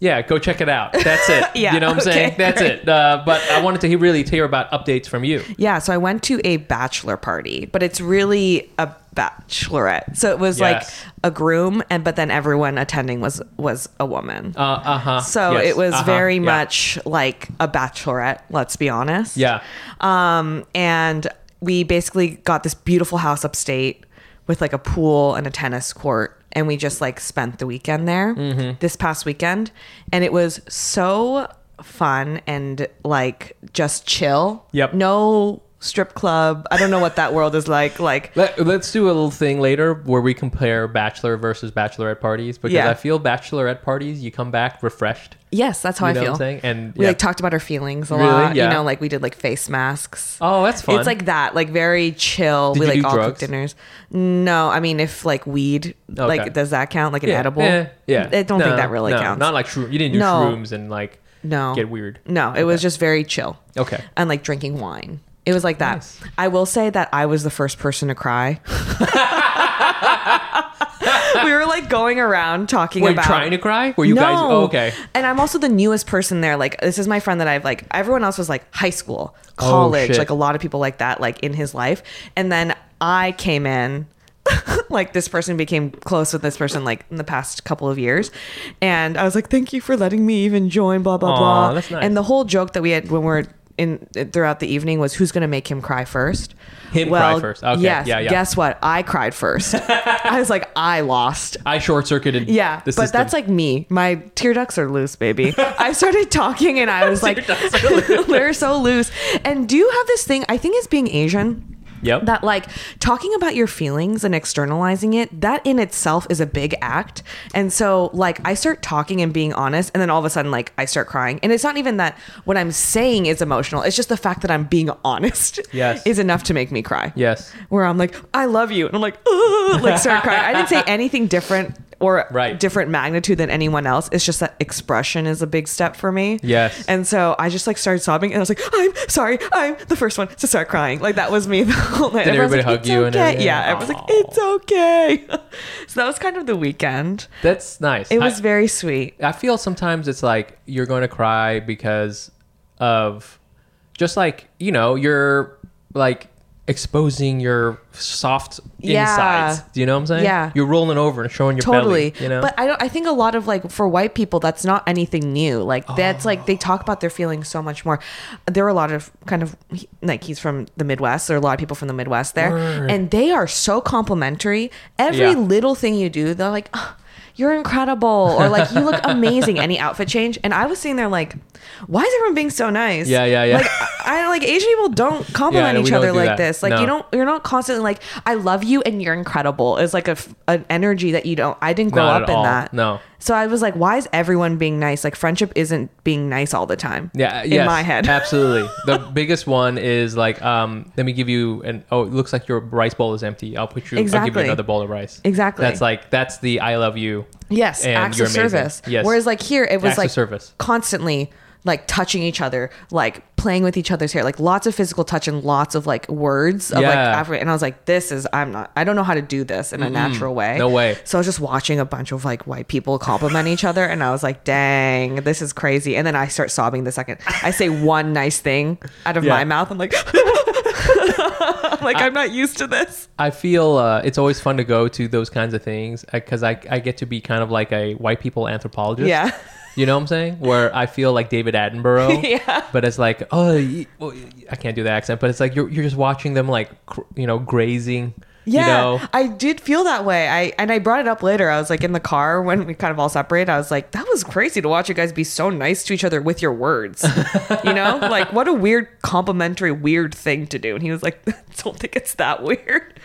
yeah, go check it out. That's it. Yeah, you know what I'm saying? That's great. it. Uh, but I wanted to he- really hear about updates from you. Yeah, so I went to a bachelor party, but it's really a bachelorette. So it was Yes. like a groom, and but then everyone attending was was a woman. Uh uh huh. so it was very much like a bachelorette. Let's be honest. Yeah. Um, and we basically got this beautiful house upstate with like a pool and a tennis court and we just like spent the weekend there Mm-hmm. this past weekend and it was so fun and like just chill Yep. no strip club i don't know what that world is like like Let, let's do a little thing later where we compare bachelor versus bachelorette parties because Yeah. I feel bachelorette parties you come back refreshed. yes that's how You i know feel what I'm saying? And we yeah. like talked about our feelings a Really? lot Yeah. you know like we did like face masks Oh, that's fun. It's like that, like very chill. Did we you like do all drugs? cook dinners. No, I mean if like weed, Okay. like does that count? Like an yeah, edible? Yeah, yeah. I don't No, think that really no, counts. Not like shroom. You didn't do No. shrooms and like no, get weird. No, it was just very chill. Okay. and like drinking wine. It was like that. Nice. I will say that I was the first person to cry. we were like going around talking Were you about trying to cry? Were you guys? Oh, okay. And I'm also the newest person there. Like this is my friend that I've like everyone else was like high school, oh, college, Oh, shit. like a lot of people like that, like in his life. And then I came in like this person became close with this person like in the past couple of years. And I was like, Thank you for letting me even join, blah, blah, Aw, blah. that's nice. And the whole joke that we had when we are in throughout the evening was who's gonna make him cry first. Him cry first. Okay, Yes. yeah, yeah. Guess what? I cried first. I was like, I lost. I short circuited. Yeah, but system. that's like me. My tear ducts are loose, baby. I started talking and I was like, they're so loose. And do you have this thing? I think it's being Asian. Yep. That like talking about your feelings and externalizing it, that in itself is a big act. And so like I start talking and being honest, and then all of a sudden like I start crying. And it's not even that what I'm saying is emotional. It's just the fact that I'm being honest Yes. is enough to make me cry yes. where I'm like, I love you. And I'm like, "Ugh," like start crying. I didn't say anything different or Right. different magnitude than anyone else. It's just that expression is a big step for me. Yes. And so I just like started sobbing and I was like, I'm sorry. I'm the first one to start crying. Like that was me the whole night. Did everybody like, hug "It's you and okay." everything? Yeah. Everyone's like, it's okay. so that was kind of the weekend. That's nice. It was I, very sweet. I feel sometimes it's like you're going to cry because of just like you know you're like exposing your soft Yeah. insides. Do you know what I'm saying? Yeah. You're rolling over and showing your totally belly. You know. but i don't i think a lot of like for white people that's not anything new like that's like they talk about their feelings so much more there are a lot of kind of like he's from the midwest there are a lot of people from the midwest there Word. and they are so complimentary every Yeah. little thing you do they're like "Oh, you're incredible or like you look amazing any outfit change and i was sitting there like why is everyone being so nice Yeah, yeah, yeah. like I like Asian people don't compliment no, each other like that. this. Like No. you don't you're not constantly like I love you and you're incredible. It's like a an energy that you don't. I didn't grow Not up in all. that. No. So I was like, why is everyone being nice? Like friendship isn't being nice all the time. Yeah, in yes, my head. absolutely. The biggest one is like, um, let me give you an. Oh, it looks like your rice bowl is empty. I'll put you. I'll give Exactly. you another bowl of rice. Exactly. That's like that's the I love you. Yes, acts of service. Yes. Whereas like here, it was Acts like service. constantly like touching each other, like playing with each other's hair, like lots of physical touch and lots of like words of like Yeah. And I was like, this is I'm not. I don't know how to do this in a natural way. No way. So I was just watching a bunch of like white people compliment each other, and I was like, dang, this is crazy. And then I start sobbing the second I say one nice thing out of Yeah. my mouth. I'm like. I'm like I'm not used to this. I feel uh, it's always fun to go to those kinds of things because I, I get to be kind of like a white people anthropologist. Yeah. You know what I'm saying? Where I feel like David Attenborough. Yeah. But it's like, oh, well, I can't do the accent, but it's like you're, you're just watching them like, cr- you know, grazing. Yeah, You know? I did feel that way. I and I brought it up later. I was like in the car when we kind of all separated. I was like, that was crazy to watch you guys be so nice to each other with your words. you know, like what a weird complimentary weird thing to do. And he was like, I don't think it's that weird.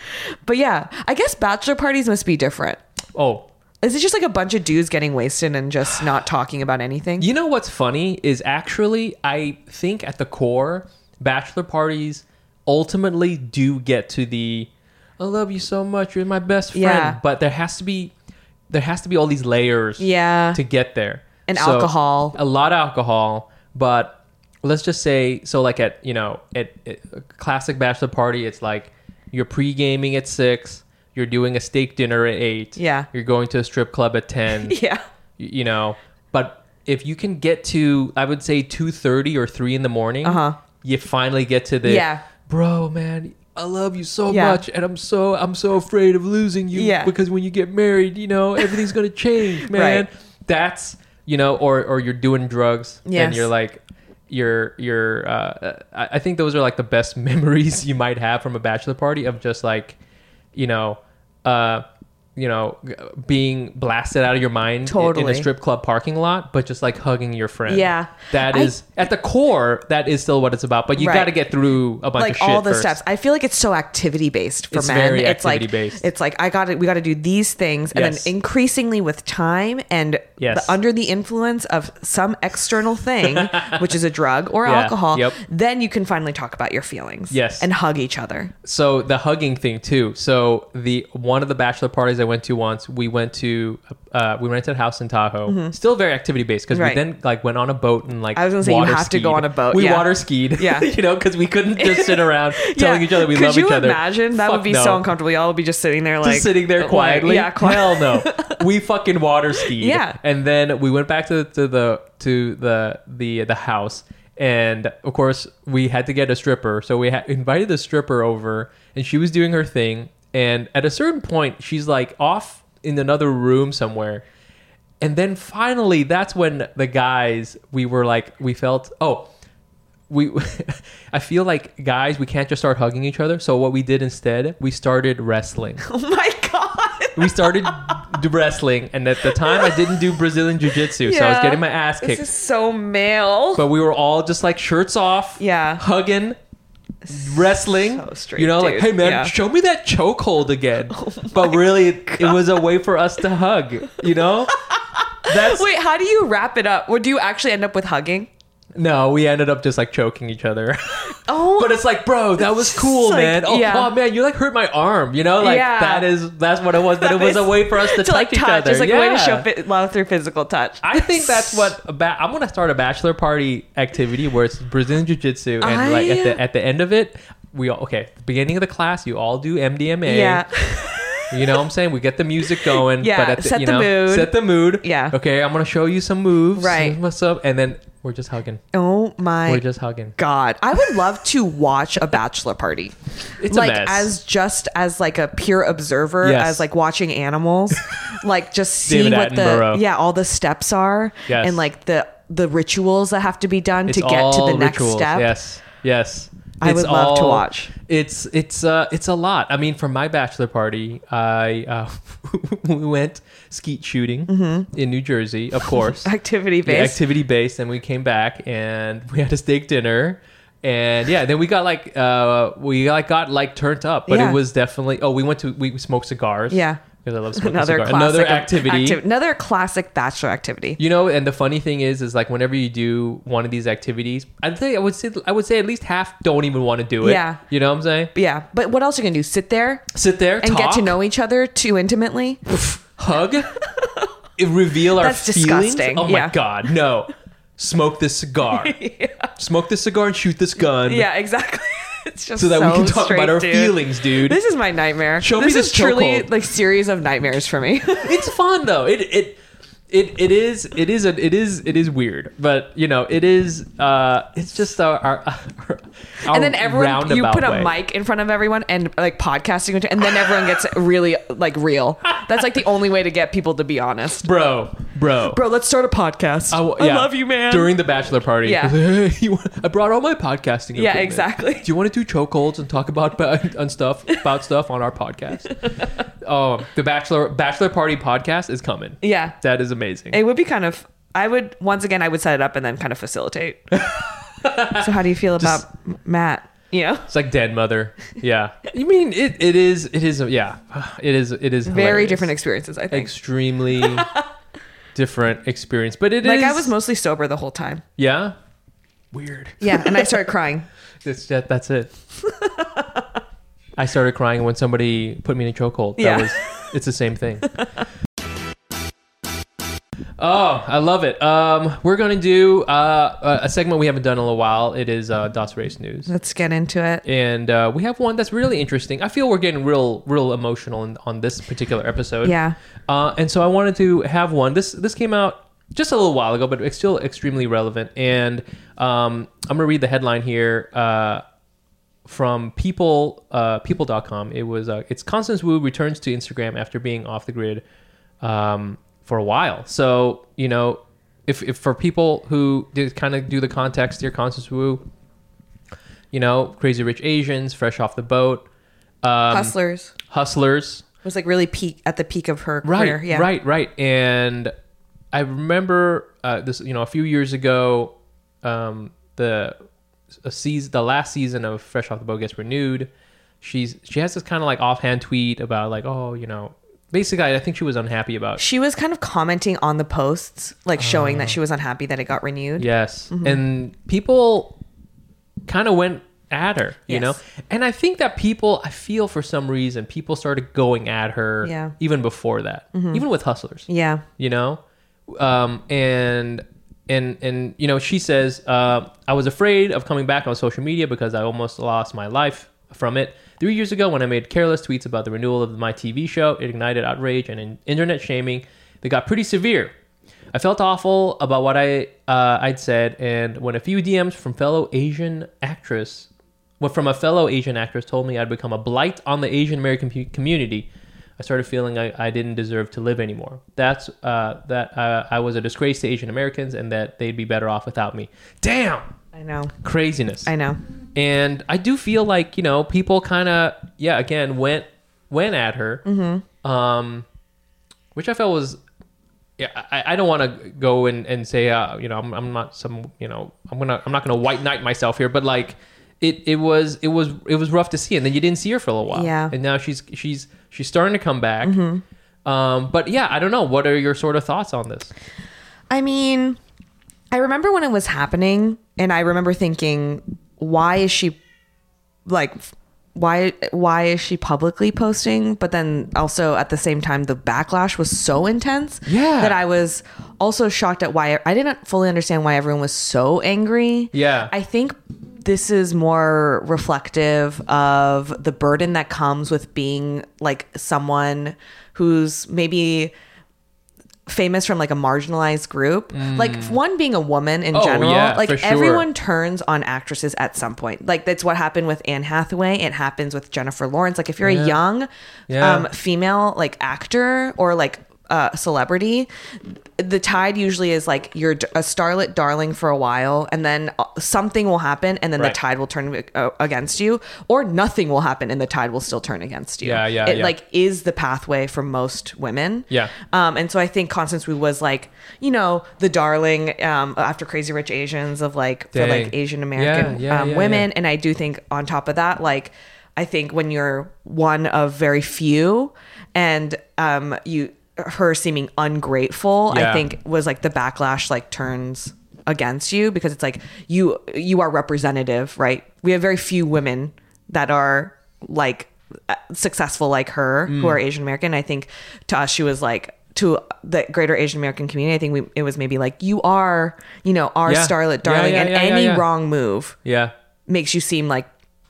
But yeah, I guess bachelor parties must be different. Oh, Is it just like a bunch of dudes getting wasted and just not talking about anything? You know what's funny is actually I think at the core, bachelor parties ultimately do get to the I love you so much, you're my best friend. Yeah. But there has to be there has to be all these layers Yeah. to get there. And alcohol. A lot of alcohol, but let's just say so like at you know, at, at a classic bachelor party it's like you're pre-gaming at 6, you're doing a steak dinner at 8. Yeah. You're going to a strip club at 10 yeah. you know but if you can get to i would say 2.30 or 3 in the morning Uh-huh. you finally get to the Yeah. bro man i love you so Yeah. much and i'm so i'm so afraid of losing you Yeah. because when you get married you know everything's gonna change man Right. that's you know or or you're doing drugs Yes. and you're like your your uh, I think those are like the best memories you might have from a bachelor party of just like you know uh you know being blasted out of your mind in- in, a strip club parking lot but just like hugging your friend Yeah. that I- is at the core that is still what it's about but you Right. got to get through a bunch of like shit all the first. steps. I feel like it's so activity based for It's men. very it's like activity-based. it's like I got to we got to do these things, and Yes. then increasingly with time and Yes. the, under the influence of some external thing, which is a drug or Yeah. alcohol, Yep. then you can finally talk about your feelings. Yes. and hug each other. so the hugging thing too so the one of the bachelor parties i went to once we went to uh we rented a house in tahoe still very activity based because Mm-hmm. Right. we then like went on a boat and like I was gonna say, you have to go on a boat, we yeah. water skied Yeah. you know because we couldn't just sit around telling Yeah. each other we Could love each other imagine that would be no. so uncomfortable? Y'all would be just sitting there like just sitting there like, quietly. yeah, quiet. Hell no. we fucking water skied. Yeah. And then we went back to, to the to the the the house, and of course we had to get a stripper. So we had invited the stripper over, and she was doing her thing. And at a certain point, she's like off in another room somewhere. And then finally, that's when the guys we were like we felt oh we I feel like guys we can't just start hugging each other. So what we did instead, we started wrestling. Oh my god. we started wrestling, and at the time I didn't do Brazilian jiu jitsu, so I was getting my ass kicked. This is so male. but we were all just like shirts off, Yeah. hugging, wrestling. So straight, you know, like, hey man, Yeah. Oh show me that chokehold again. Oh but really, it, it was a way for us to hug. You know, that's Wait, how do you wrap it up? Or do you actually end up with hugging? No. We ended up just like choking each other. Oh, but it's like, bro, that was cool, like- man. Oh, yeah. oh, man, you like hurt my arm. You know, like Yeah. that is that's what it was. But it was a way for us to, to touch like each touch. other. It's like a way to show fit, love through physical touch. I think that's what a ba- I'm gonna start a bachelor party activity where it's Brazilian Jiu Jitsu and like at the at the end of it, we all okay. Beginning of the class, you all do MDMA. yeah. You know what I'm saying? We get the music going. Yeah, but at the, set you the know, mood. Set the mood. Yeah. Okay, I'm gonna show you some moves. Right. What's up? And then we're just hugging. Oh my We're just hugging. god! I would love to watch a bachelor party. It's like as just as like a pure observer, Yes. as like watching animals, like just seeing what the yeah all the steps are, Yes. and like the the rituals that have to be done It's to get to the next rituals. step. Yes. Yes. I would love to watch. It's it's uh it's a lot. I mean, for my bachelor party, I uh, we went skeet shooting in New Jersey, of course. Activity Yeah, Mm-hmm. based. activity based, and we came back and we had a steak dinner. And yeah, then we got like uh we like got like turned up, but Yeah. it was definitely oh we went to we smoked cigars. Yeah. Because I love smoking another classic Another activity. activ- another classic bachelor activity. You know, and the funny thing is, is like whenever you do one of these activities, I'd say I would say I would say at least half don't even want to do it. Yeah. you know what I'm saying? Yeah, but what else are you gonna do? Sit there Sit there and get to know each other too intimately? hug, reveal our That's feelings. disgusting. Oh my Yeah. god, no! Smoke this cigar. Smoke this cigar and shoot this gun. Yeah, exactly. It's just So that we can talk straight, about our dude. feelings, dude. This is my nightmare. Show me this this is truly like series of nightmares for me. it's fun though. It it it it is it is a, it is it is weird, but you know it is. uh It's just our, our, our and then everyone, you put a way. mic in front of everyone and like podcasting, and then everyone gets really like real. That's like the only way to get people to be honest. bro, bro, Bro, let's start a podcast. I, I, yeah. love you, man. During the bachelor party, Yeah. Hey, you want- I brought all my podcasting. Yeah, exactly. Do you want to do chokeholds and talk about on stuff about stuff on our podcast? oh, the bachelor bachelor party podcast is coming. yeah, That is amazing. it would be kind of. I would once again, I would set it up and then kind of facilitate. so, how do you feel about Matt? You know, It's like dead mother. Yeah. You mean it? It is. It is. Yeah. It is. It is very hilarious. different experiences. I think. Extremely different experience, but it like I was mostly sober the whole time. Yeah. Weird. Yeah, and I started crying. That's that, that's it. I started crying when somebody put me in a chokehold. That Yeah. was it's the same thing. Oh, I love it. Um, we're going to do uh, a a segment we haven't done in a little while. It is uh, Dots Race News. Let's get into it. And uh, we have one that's really interesting. I feel we're getting real, real emotional in, on this particular episode. Yeah. Uh, and so I wanted to have one. This this came out just a little while ago, but it's still extremely relevant. And um, I'm gonna read the headline here uh, from people uh, people.com. It was uh, it's Constance Wu returns to Instagram after being off the grid um, for a while. So you know if, if for people who did kind of do the context here, Constance Wu, you know, Crazy Rich Asians, Fresh Off the Boat, um, Hustlers Hustlers, was like really peak at the peak of her right, career. Yeah. right, right. And I remember uh, this, you know, a few years ago, um, the a season, the last season of Fresh Off the Boat gets renewed. She's she has this kind of like offhand tweet about like, oh, you know, basically, I think she was unhappy about She was kind of commenting on the posts, like showing that she was unhappy that it got renewed. Yes. Mm-hmm. And people kind of went at her, you Yes. know? And I think that people, I feel for some reason, people started going at her Yeah. Mm-hmm. even before that, even with Hustlers, Yeah. you know? Um, and, and, and, you know, she says, uh, I was afraid of coming back on social media because I almost lost my life from it. Three years ago, when I made careless tweets about the renewal of my TV show, it ignited outrage and internet shaming that got pretty severe. I felt awful about what I uh, I'd said, and when a few DMs from fellow Asian actress, well, from a fellow Asian actress, told me I'd become a blight on the Asian American community, I started feeling I, I didn't deserve to live anymore. That's uh, that uh, I was a disgrace to Asian Americans, and that they'd be better off without me. Damn, I know. craziness. I know. And I do feel like you know people kind of yeah again went went at her, Mm-hmm. um, which I felt was yeah I, I don't want to go and, and say uh, you know I'm, I'm not some you know I'm gonna I'm not gonna white knight myself here, but like it it was it was it was rough to see, and then you didn't see her for a little while, Yeah. and now she's she's she's starting to come back. Um, but yeah, I don't know. What are your sort of thoughts on this? I mean, I remember when it was happening, and I remember thinking, why is she like, why why is she publicly posting? But then also at the same time, the backlash was so intense Yeah. that I was also shocked at why I didn't fully understand why everyone was so angry. Yeah. I think this is more reflective of the burden that comes with being like someone who's maybe famous from like a marginalized group. Like one being a woman in Mm. Oh, general, yeah, like sure. everyone turns on actresses at some point. Like that's what happened with Anne Hathaway. It happens with Jennifer Lawrence. Like if you're Yeah. a young Yeah. um, female like actor or like uh, celebrity, the tide usually is like you're a starlet darling for a while, and then uh, something will happen, and then Right. the tide will turn uh, against you, or nothing will happen, and the tide will still turn against you. Yeah, yeah, It yeah. like is the pathway for most women. Yeah. Um, and so I think Constance Wu was like, you know, the darling um, after Crazy Rich Asians of like for like Asian American Yeah, yeah, um, women. And I do think on top of that, like, I think when you're one of very few and um, you her seeming ungrateful, Yeah. I think was like the backlash like turns against you because it's like you you are representative, right? We have very few women that are like uh, successful like her Mm. who are Asian American. I think to us she was like to the greater Asian American community, I think we, it was maybe like you are, you know, our Yeah. starlet darling, yeah, and yeah, yeah, any wrong move Yeah, makes you seem like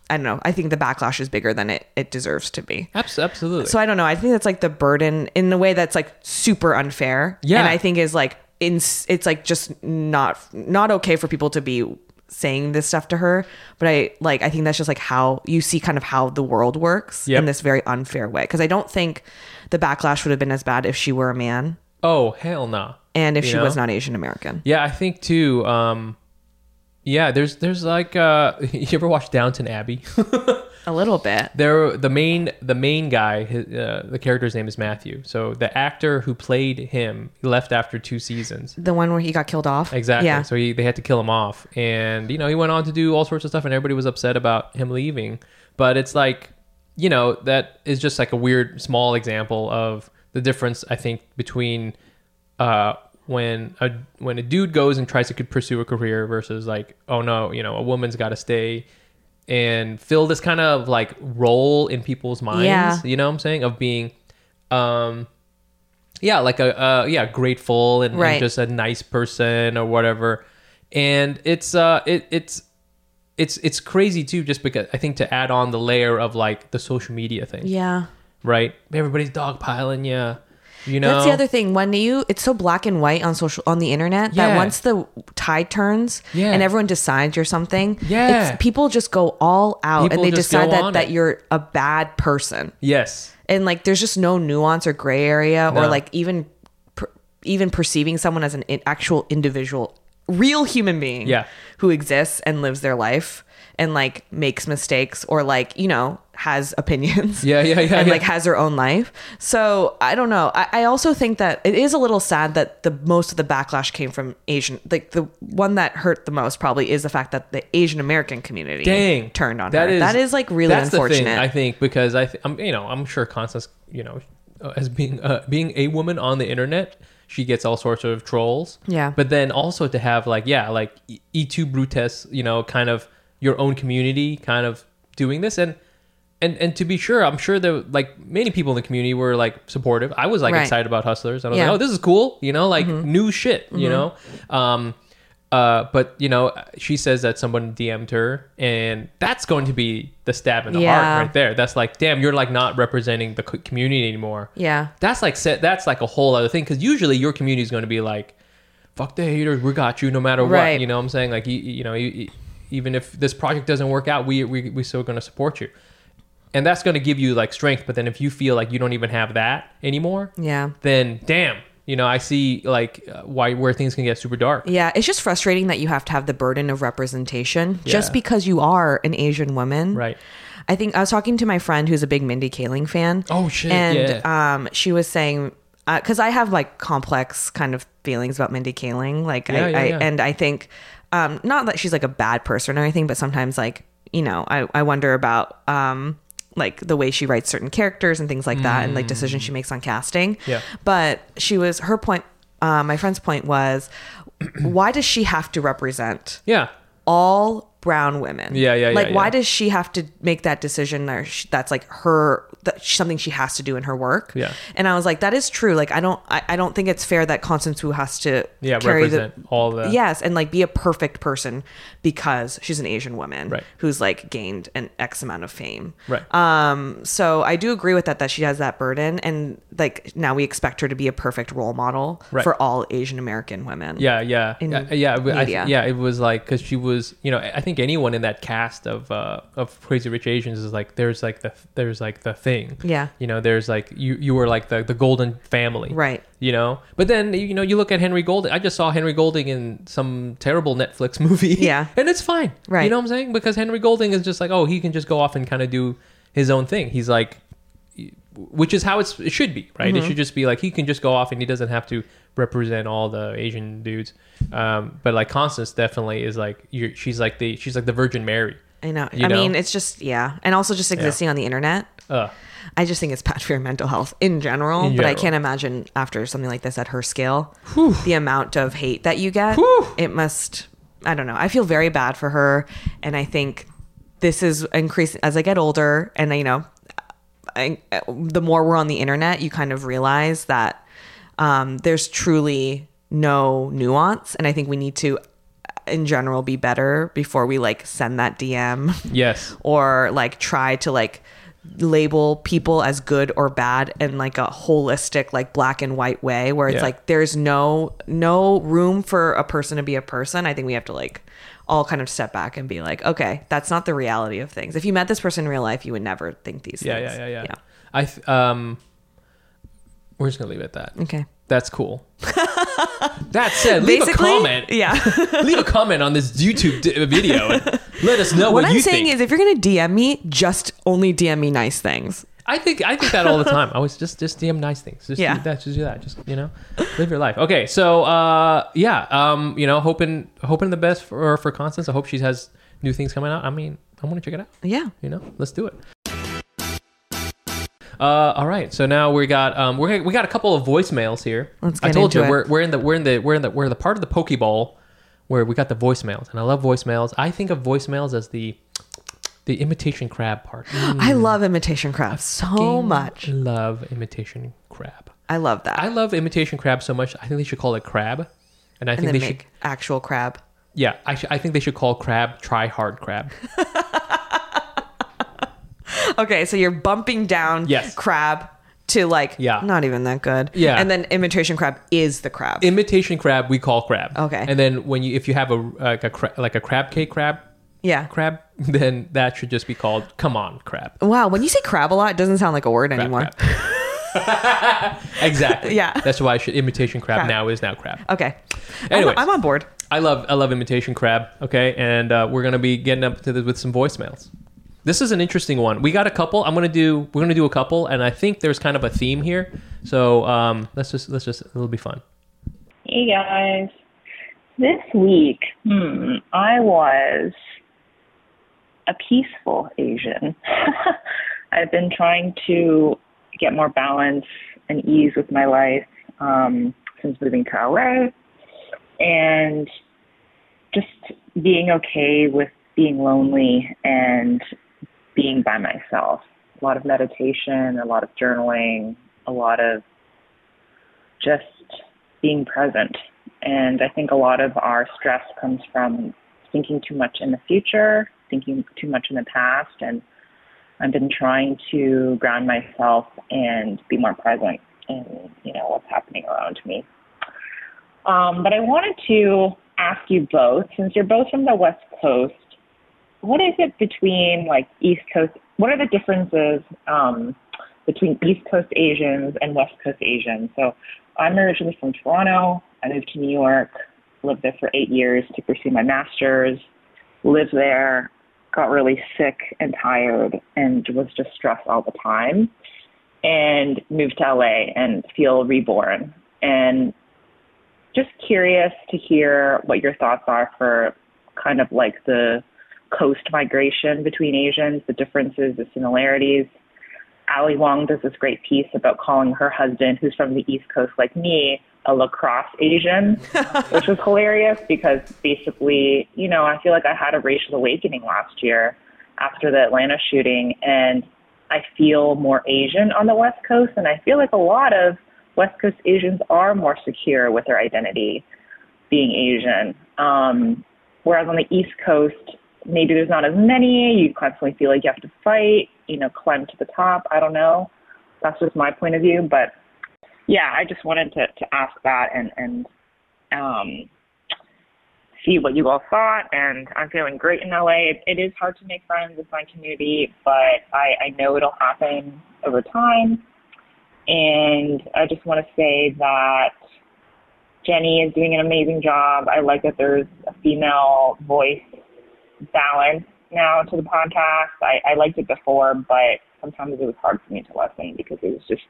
I don't know. I think the backlash is bigger than it it deserves to be. Absolutely. So I don't know. I think that's like the burden in a way that's like super unfair. Yeah. and I think is like in it's like just not not okay for people to be saying this stuff to her. But I like I think that's just like how you see kind of how the world works Yep. in this very unfair way. Because I don't think the backlash would have been as bad if she were a man oh hell no. and if You she was not Asian American. Yeah, I think too. Um, yeah, there's there's like uh, you ever watch Downton Abbey? A little bit. there, the main the main guy, his, uh, the character's name is Matthew. So the actor who played him left after two seasons. The one where he got killed off. Exactly. Yeah. So he, they had to kill him off, and you know he went on to do all sorts of stuff, and everybody was upset about him leaving. But it's like, you know, that is just like a weird small example of the difference I think between uh, when a when a dude goes and tries to pursue a career versus like, oh no, you know, a woman's got to stay and fill this kind of like role in people's minds. Yeah. You know what I'm saying? Of being, um, yeah, like a uh, yeah, grateful and, and just a nice person or whatever. And it's uh, it it's it's it's crazy too, just because I think to add on the layer of like the social media thing, Yeah. right? Everybody's dogpiling you. You know, That's the other thing. When you, it's so black and white on social on the internet that once the tide turns Yeah. and everyone decides you're something, Yeah. it's, people just go all out People and they decide that that it. you're a bad person, Yes. and like there's just no nuance or gray area or like even even perceiving someone as an actual individual, real human being, Yeah. who exists and lives their life and like makes mistakes or like you know has opinions, Yeah, yeah, yeah, and yeah. like has their own life. So I don't know. I, I also think that it is a little sad that the most of the backlash came from Asian. Like the one that hurt the most probably is the fact that the Asian American community Dang, turned on That her. is- that is like really that's the unfortunate. thing, I think because I, th- I'm, you know, I'm sure Constance, you know, uh, as being uh, being a woman on the internet, she gets all sorts of trolls. Yeah. But then also to have like, yeah, like E- Et tu Brutes, you know, kind of your own community, kind of doing this, and and and to be sure, I'm sure that like many people in the community were like supportive. I was like Right. excited about Hustlers. I was Yeah. Mm-hmm. like, oh, this is cool, you know, like new shit, you know. Um, uh, but you know, she says that someone DM'd her, and that's going to be the stab in the Yeah. heart right there. That's like, damn, you're like not representing the community anymore. yeah. That's like set. That's like a whole other thing because usually your community is going to be like, fuck the haters, we got you no matter what. Right. You know what I'm saying? Like, you, you know, you, you- even if this project doesn't work out, we we we still going to support you. And that's going to give you like strength. But then if you feel like you don't even have that anymore, Yeah. then damn, you know, I see like uh, why where things can get super dark. Yeah, it's just frustrating that you have to have the burden of representation just because you are an Asian woman. Right. I think I was talking to my friend who's a big Mindy Kaling fan. Oh, shit, And yeah. um, she was saying because I have like complex kind of feelings about Mindy Kaling, like Yeah, I, yeah, I yeah. and I think um, not that she's like a bad person or anything, but sometimes like you know I I wonder about um like the way she writes certain characters and things like that, and like decisions she makes on casting. Mm. Yeah. But she was her point. Uh, my friend's point was, why does she have to represent Yeah. all brown women. Yeah, yeah, yeah, Like, why does she have to make that decision? Or sh- that's like her that something she has to do in her work. Yeah. And I was like, that is true. Like, I don't, I, I don't think it's fair that Constance Wu has to Yeah. carry Represent the all the. yes and like be a perfect person because she's an Asian woman Right. who's like gained an X amount of fame. Right. Um, so I do agree with that that she has that burden, and like now we expect her to be a perfect role model Right. for all Asian American women. Yeah, yeah, yeah, yeah. I- yeah, it was like because she was, you know, I think anyone in that cast of uh, of Crazy Rich Asians is like, there's like the there's like the thing, Yeah. You know, there's like you you were like the the golden family, Right. You know, but then you know you look at Henry Golding. I just saw Henry Golding in some terrible Netflix movie, Yeah. and it's fine, Right. You know what I'm saying? Because Henry Golding is just like, oh, he can just go off and kind of do his own thing. He's like which is how it's, it should be, right? Mm-hmm. It should just be like he can just go off and he doesn't have to represent all the Asian dudes. Um, but like Constance definitely is like you're, she's like the she's like the Virgin Mary. I know. I know? mean, it's just yeah, and also just existing on the internet. Uh, I just think it's bad for your mental health in general. In But I can't imagine after something like this at her scale, the amount of hate that you get. Whew. It must. I don't know. I feel very bad for her, and I think this is increasing as I get older, and you know, I, the more we're on the internet, you kind of realize that um, there's truly no nuance, and I think we need to, in general, be better before we like send that DM yes, or like try to like label people as good or bad in like a holistic like black and white way where it's Yeah. like there's no no room for a person to be a person. I think we have to like all kind of step back and be like okay that's not the reality of things. If you met this person in real life you would never think these yeah, things. yeah, yeah, yeah, yeah. I th- um, we're just gonna leave it at that. okay That's cool. that said, leave a comment. yeah leave a comment on this YouTube d- video and let us know what, what, i'm you saying think. is if you're gonna dm me just only dm me nice things I think I think that all the time. I was just just DM nice things. Just Yeah. do that. Just do that. Just you know, live your life. Okay, so uh, yeah, um, you know, hoping hoping the best for for Constance. I hope she has new things coming out. I mean, I want to check it out. yeah You know, let's do it. Uh, all right, so now we got um, we we got a couple of voicemails here. Let's I told into you it. we're we're in the we're in the we're in the we're the part of the poke bowl where we got the voicemails, and I love voicemails. I think of voicemails as the the imitation crab part. i love imitation crab so much Love imitation crab. i love that I love imitation crab so much. I think they should call it crab, and I and think they make should. actual crab Yeah, I, sh- I think they should call crab try hard crab. Okay, so you're bumping down Yes. crab to like Yeah. not even that good. Yeah. And then imitation crab is the crab. imitation crab we call crab. Okay. And then when you if you have a like a cra- like a crab cake crab yeah. crab, then that should just be called come on crab. Wow, when you say crab a lot, it doesn't sound like a word Crab, anymore. crab. exactly. Yeah. That's why I should imitation crab, Crab. now is now crab. Okay. Anyways. I'm, I'm on board. I love I love imitation crab. Okay, and uh, we're gonna be getting up to this with some voicemails. This is an interesting one. We got a couple. I'm gonna do. We're gonna do a couple, and I think there's kind of a theme here. So um, let's just let's just it'll be fun. Hey guys. This week, hmm, I was a peaceful Asian. I've been trying to get more balance and ease with my life um, since moving to LA and just being okay with being lonely and being by myself. A lot of meditation, a lot of journaling, a lot of just being present. And I think a lot of our stress comes from thinking too much in the future, thinking too much in the past. And I've been trying to ground myself and be more present in, you know, what's happening around me. Um, but I wanted to ask you both, since you're both from the West Coast, what is it between like East Coast? What are the differences um, between East Coast Asians and West Coast Asians? So I'm originally from Toronto. I moved to New York, lived there for eight years to pursue my master's, lived there, got really sick and tired, and was just stressed all the time, and moved to LA and feel reborn. And just curious to hear what your thoughts are for kind of like the coast migration between Asians, the differences, the similarities. Ali Wong does this great piece about calling her husband, who's from the East Coast like me, a lacrosse Asian, which was hilarious because basically, you know, I feel like I had a racial awakening last year after the Atlanta shooting, and I feel more Asian on the West Coast, and I feel like a lot of West Coast Asians are more secure with their identity being Asian. Um, whereas on the East Coast, maybe there's not as many. You constantly feel like you have to fight, you know, climb to the top. I don't know. That's just my point of view. But yeah, I just wanted to, to ask that and, and um, see what you all thought. And I'm feeling great in LA. It, it is hard to make friends with my community, but I, I know it'll happen over time. And I just want to say that Jenny is doing an amazing job. I like that there's a female voice balance now to the podcast. I, I liked it before, but sometimes it was hard for me to listen because it was just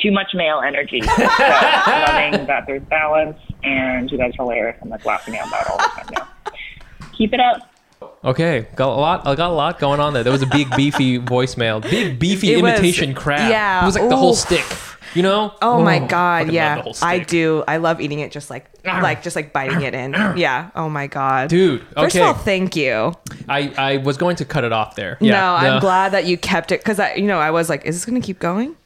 too much male energy. So loving that there's balance and you guys are hilarious. I'm like laughing out loud all the time now. Keep it up. Okay, got a lot. I got a lot going on there. There was a big beefy voicemail, big beefy It was- imitation crab. yeah, it was like the whole stick. You know? Oh, my oh. fucking god, love yeah. the whole I stick. do. I love eating it just like like just like biting it in. Yeah. Oh my god. Dude, First okay. of all, thank you. I, I was going to cut it off there. Yeah, no, I'm glad that you kept it because I, you know, I was like, is this going to keep going?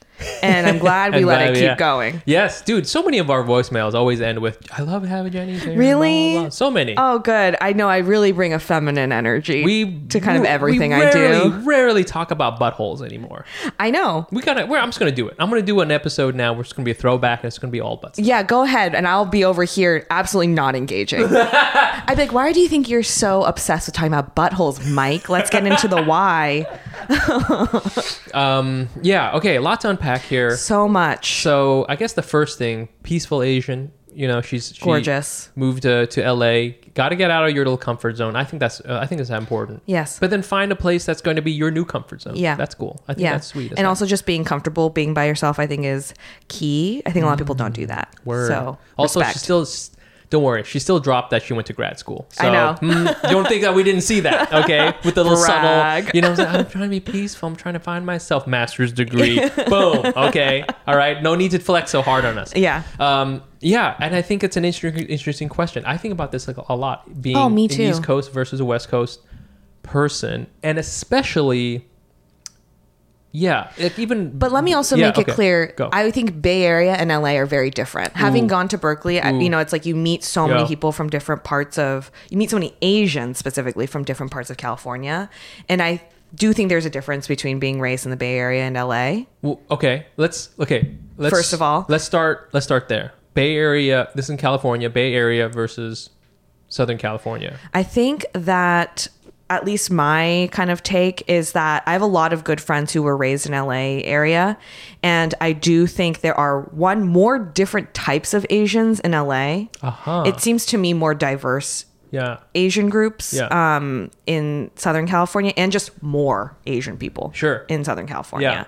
And I'm glad we let glad- it keep yeah. going. Yes, dude. So many of our voicemails always end with "I love having Jenny." here," blah, Really? blah, blah. So many. Oh, good. I know. I really bring a feminine energy we to kind of everything I rarely, do. Rarely talk about buttholes anymore. I know. We gotta. We're, I'm just gonna do it. I'm gonna do an episode now. Where it's gonna be a throwback, and it's gonna be all butts. Yeah, go ahead, and I'll be over here absolutely not engaging. I'd be like, why do you think you're so obsessed with talking about buttholes, Mic? Let's get into the why. Um. Yeah. Okay. Lots lot to unpack here. So much. So I guess the first thing, peaceful Asian. You know, she's she Gorgeous. Moved to, to L.A. Got to get out of your little comfort zone. I think that's uh, I think that's important. Yes. But then find a place that's going to be your new comfort zone. Yeah. That's cool. I think yeah. that's sweet. and also just being comfortable, being by yourself, I think is key. I think a lot of people don't do that. Word. So also, respect. she still. Don't worry, she still dropped that she went to grad school. So, I know. mm, don't think that we didn't see that, okay? With the little Brag. subtle, you know, I'm trying to be peaceful. I'm trying to find myself. Master's degree. Boom. Okay. All right. No need to flex so hard on us. Yeah. Um, yeah, and I think it's an interesting, interesting question. I think about this like a lot, being Oh, me an too. East Coast versus a West Coast person, and especially, yeah, like even. But let me also Yeah, make okay. it clear. Go. I think Bay Area and LA are very different. Having gone to Berkeley, I, you know, it's like you meet so many people from different parts of. You meet so many Asians specifically from different parts of California, and I do think there's a difference between being raised in the Bay Area and LA. Well, okay, let's okay. Let's, First of all- let's start. Let's start there. Bay Area. This is in California. Bay Area versus Southern California. I think that at least my kind of take is that I have a lot of good friends who were raised in LA area and I do think there are one more different types of Asians in LA. Uh-huh. It seems to me more diverse Yeah. Asian groups Yeah. um, in Southern California and just more Asian people Sure. in Southern California.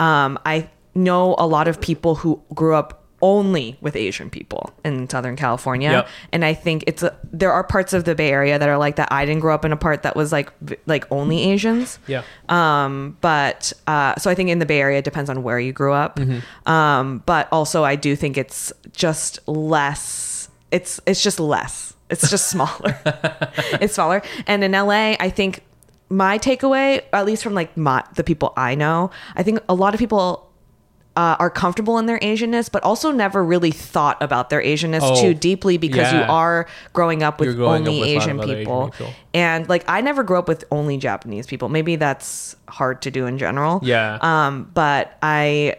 Um, I know a lot of people who grew up only with Asian people in Southern California. Yep. And I think it's a, there are parts of the Bay Area that are like that. I didn't grow up in a part that was like like only Asians. Yeah. Um, but uh, so I think in the Bay Area it depends on where you grew up. Um, but also I do think it's just less. It's it's just less. It's just smaller. it's smaller. And in LA, I think my takeaway, at least from like my, the people I know, I think a lot of people uh, are comfortable in their Asianness, but also never really thought about their Asianness Oh, too deeply because you are growing up with You're up only with a lot of Asian other Asian people. And like I never grew up with only Japanese people. Maybe that's hard to do in general. Yeah. Um, but I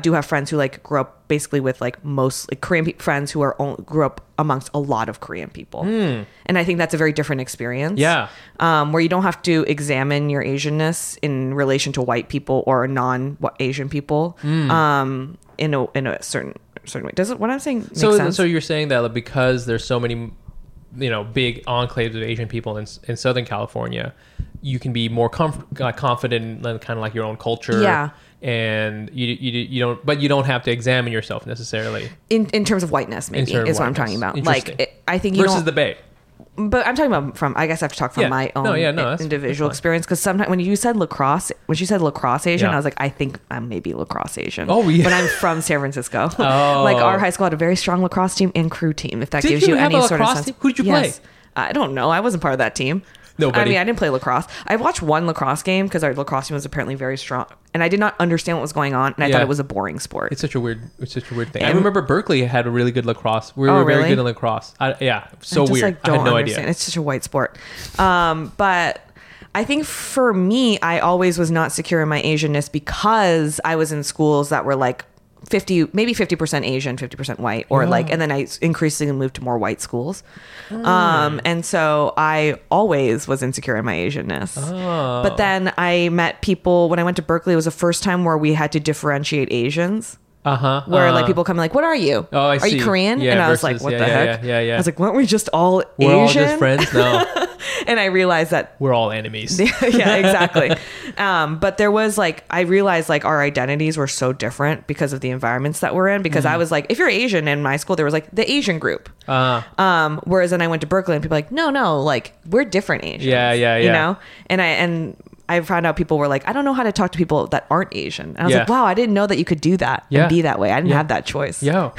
do have friends who like grew up basically with like most like Korean pe- friends who are on- grew up amongst a lot of Korean people. And I think that's a very different experience. Yeah. Um, where you don't have to examine your Asianness in relation to white people or non Asian people. Hmm. Um, in a in a certain certain way. Does it what I'm saying make so sense? so you're saying that like, because there's so many you know big enclaves of asian people in, in southern california you can be more comf- uh, confident in kind of like your own culture. Yeah. and you, you you don't but you don't have to examine yourself necessarily. In in terms of whiteness, maybe is what I'm talking about. Like it, I think you versus the bay but I'm talking about from. I guess I have to talk from Yeah. my own No, yeah, no, that's- individual that's fine. experience. Because sometimes when you said lacrosse, when she said lacrosse Asian, Yeah. I was like, I think I'm maybe lacrosse Asian. Oh, yeah. But I'm from San Francisco. Oh. like our oh. high school had a very strong lacrosse team and crew team. If that Did gives you you, have any a sort of lacrosse sense. team? Who did you play? I don't know. I wasn't part of that team. Nobody. I mean, I didn't play lacrosse. I watched one lacrosse game because our lacrosse team was apparently very strong, and I did not understand what was going on, and I Yeah. thought it was a boring sport. it's such a weird it's such a weird thing i remember berkeley had a really good lacrosse we were Oh, very really? good in lacrosse I, yeah so I just, weird Like, i don't had no understand. idea It's such a white sport. Um, but I think for me, I always was not secure in my Asianness because I was in schools that were like 50, maybe 50% Asian, 50% white, or like, and then I increasingly moved to more white schools. Mm. Um, and so I always was insecure in my Asianness. Oh. But then I met people when I went to Berkeley, it was the first time where we had to differentiate Asians uh-huh where like uh, people come like, "What are you? Oh, I are see. you Korean?" Yeah, and I was like, "What yeah, the yeah, heck?" yeah, yeah, yeah. I was like, "Weren't we just all we're Asian?" all just friends no and I realized that we're all enemies yeah, exactly. um, but there was like I realized like our identities were so different because of the environments that we're in. Because Mm-hmm. I was like, if you're Asian in my school, there was like the Asian group. uh Um, whereas then I went to Berkeley and people were like, no, no, like we're different Asians. Yeah, yeah, You know, and I and I found out people were like, I don't know how to talk to people that aren't Asian. And I was Yeah. like, wow, I didn't know that you could do that Yeah. and be that way. I didn't Yeah. have that choice. yeah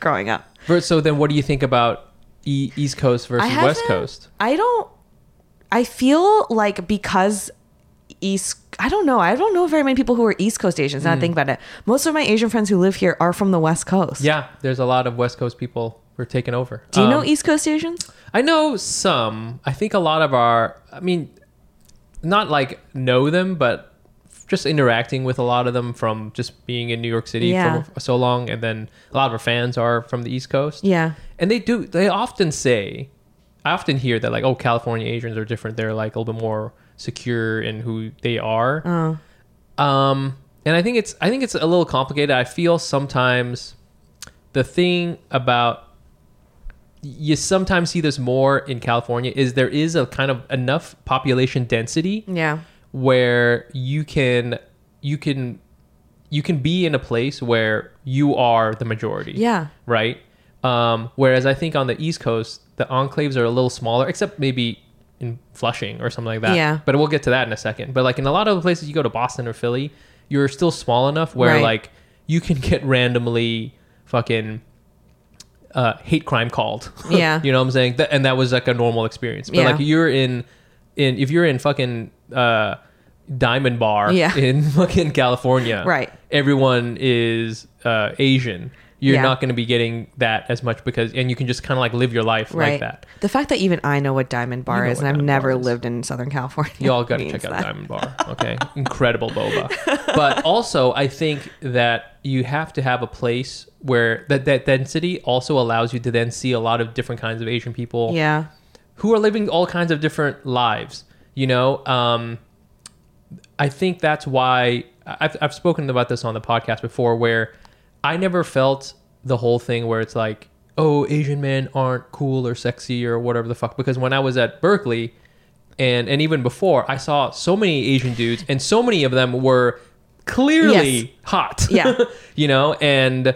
growing up. So then, what do you think about East Coast versus West Coast? I don't. I feel like because East. I don't know. I don't know very many people who are East Coast Asians. Now I think about it. Most of my Asian friends who live here are from the West Coast. Yeah, there's a lot of West Coast people who are taking over. Do you know Um, East Coast Asians? I know some. I think a lot of our. I mean, not like know them, but just interacting with a lot of them from just being in New York City Yeah. for so long, and then a lot of our fans are from the East Coast. Yeah. and they do. They often say, I often hear that like, oh, California Asians are different. They're like a little bit more secure in who they are. Oh. Um, and I think it's I think it's a little complicated. I feel sometimes the thing about you sometimes see this more in California is there is a kind of enough population density Yeah. where you can you can you can be in a place where you are the majority. Yeah. Right? Um, whereas I think on the East Coast, the enclaves are a little smaller, except maybe in Flushing or something like that. Yeah. But we'll get to that in a second. But like in a lot of the places you go to Boston or Philly, you're still small enough where Right. like you can get randomly fucking uh, hate crime called. Yeah. you know what I'm saying? Th- and that was like a normal experience. But Yeah. like you're in in if you're in fucking uh Diamond Bar Yeah. in fucking California. Right. Everyone is uh Asian. You're Yeah. not going to be getting that as much because and you can just kind of like live your life Right. like that. The fact that even I know what Diamond Bar know is and I've never is. lived in Southern California. You all got to check out that. Diamond Bar. Okay, incredible boba. But also, I think that you have to have a place where that that density also allows you to then see a lot of different kinds of Asian people Yeah. who are living all kinds of different lives. You know, um, I think that's why I've, I've spoken about this on the podcast before, where I never felt the whole thing where it's like, oh, Asian men aren't cool or sexy or whatever the fuck. Because when I was at Berkeley, and and even before, I saw so many Asian dudes, and so many of them were clearly Yes. hot. Yeah. you know, and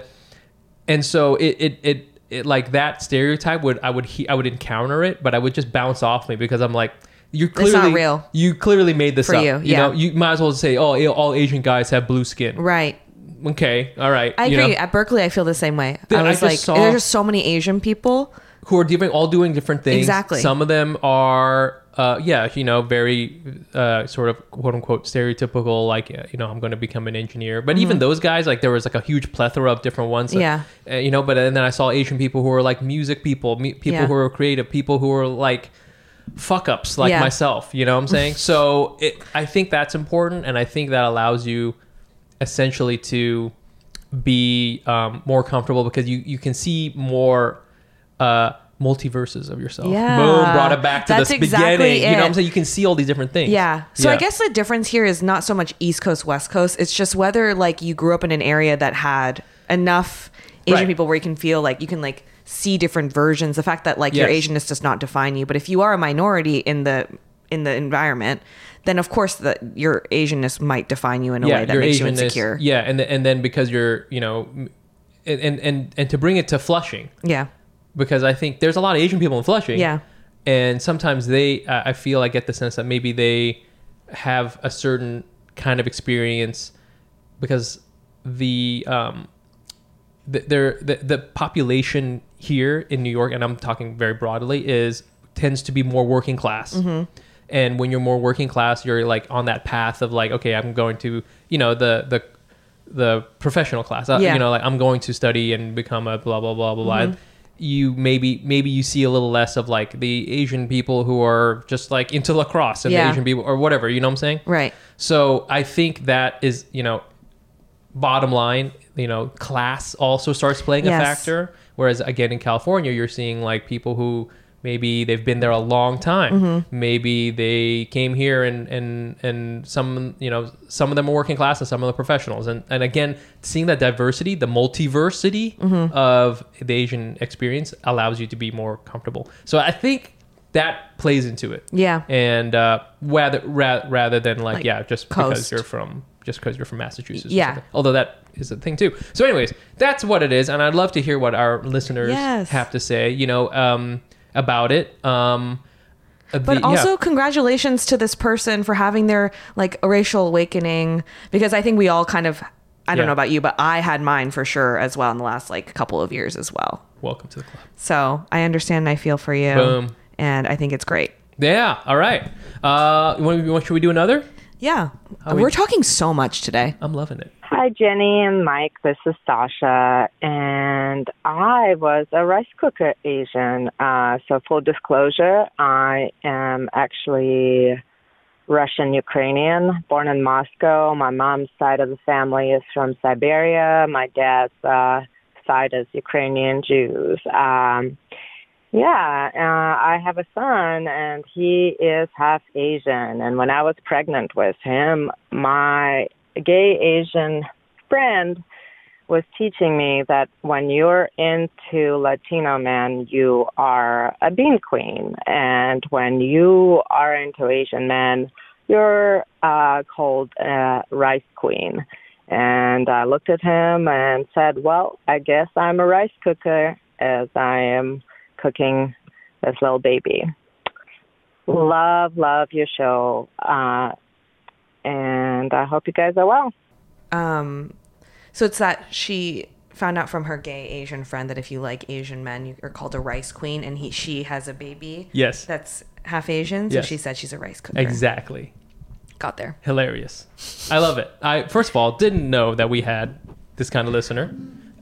and so it it it. It, like that stereotype would I would he, I would encounter it, but I would just bounce off me because I'm like, you're clearly not real. You clearly made this For up. you, You yeah. know, you might as well say, oh, all Asian guys have blue skin. Right. Okay, all right. I you agree. know, At Berkeley, I feel the same way. Dude, I I was just like, there's just so many Asian people. who are doing all doing different things. Exactly. Some of them are, uh, yeah, you know, very uh, sort of quote unquote stereotypical, like uh, you know, I'm going to become an engineer. But even those guys, like there was like a huge plethora of different ones. Mm-hmm. Yeah. Uh, you know, but and then I saw Asian people who were like music people, me, people Yeah. who are creative, people who are like fuck ups like Yeah. myself. You know what I'm saying? so it, I think that's important, and I think that allows you essentially to be um, more comfortable because you you can see more uh, multiverses of yourself. Yeah. Boom, brought it back to That's the exactly beginning. You know what I'm saying? You can see all these different things. Yeah. So I guess the difference here is not so much East Coast, West Coast. It's just whether like you grew up in an area that had enough Asian Right. people where you can feel like you can like see different versions. The fact that like your Yes. Asianness does not define you, but if you are a minority in the in the environment, then of course the your Asianness might define you in a way that makes you insecure. Yeah, and and then because you're you know, and and and, and to bring it to Flushing Yeah. because I think there's a lot of Asian people in Flushing. Yeah. and sometimes they I feel I get the sense that maybe they have a certain kind of experience because the um the, their the, the population here in New York and I'm talking very broadly is tends to be more working class. Mm-hmm. And when you're more working class, you're like on that path of like, okay, I'm going to, you know, the the the professional class. Uh, Yeah. You know, like I'm going to study and become a blah blah blah blah blah. Mm-hmm. You maybe maybe you see a little less of like the Asian people who are just like into lacrosse and Yeah. the Asian people or whatever. You know what I'm saying? Right. So I think that is, you know, bottom line, you know, class also starts playing a factor. Whereas again in California, you're seeing like people who maybe they've been there a long time. Mm-hmm. Maybe they came here and and and some you know some of them are working class and some of them are professionals. And and again, seeing that diversity, the multiversity Mm-hmm. of the Asian experience allows you to be more comfortable. So I think that plays into it Yeah. and uh, rather ra- rather than like, Like yeah, just because you're from just because you're from Massachusetts. Yeah. although that is a thing too. So, anyways, that's what it is, and I'd love to hear what our listeners Yes. have to say. You know, um, about it. Um, uh, But also, yeah. congratulations to this person for having their like racial awakening because I think we all kind of I don't Yeah. know about you, but I had mine for sure as well in the last like couple of years as well. welcome to the club. So I understand. and I feel for you, Boom. and I think it's great. Yeah. All right. Uh, want, should we do another? Yeah, How we- we're talking so much today. I'm loving it. Hi, Jenny and Mic. This is Sasha, and I was a rice cooker Asian. Uh, so, full disclosure, I am actually Russian Ukrainian, born in Moscow. My mom's side of the family is from Siberia. My dad's uh, side is Ukrainian Jews. Um, yeah, uh, I have a son, and he is half Asian. And when I was pregnant with him, my gay Asian friend was teaching me that when you're into Latino men, you are a bean queen, and when you are into Asian men, you're uh, called a rice queen. And I looked at him and said, "Well, I guess I'm a rice cooker, as I am cooking this little baby." Love, love your show, uh, and I hope you guys are well. Um, so it's that she found out from her gay Asian friend that if you like Asian men, you are called a rice queen, and he she has a baby. Yes. that's half Asian, so Yes. she said she's a rice cooker. Exactly. Got there. Hilarious. I love it. I first of all didn't know that we had this kind of listener.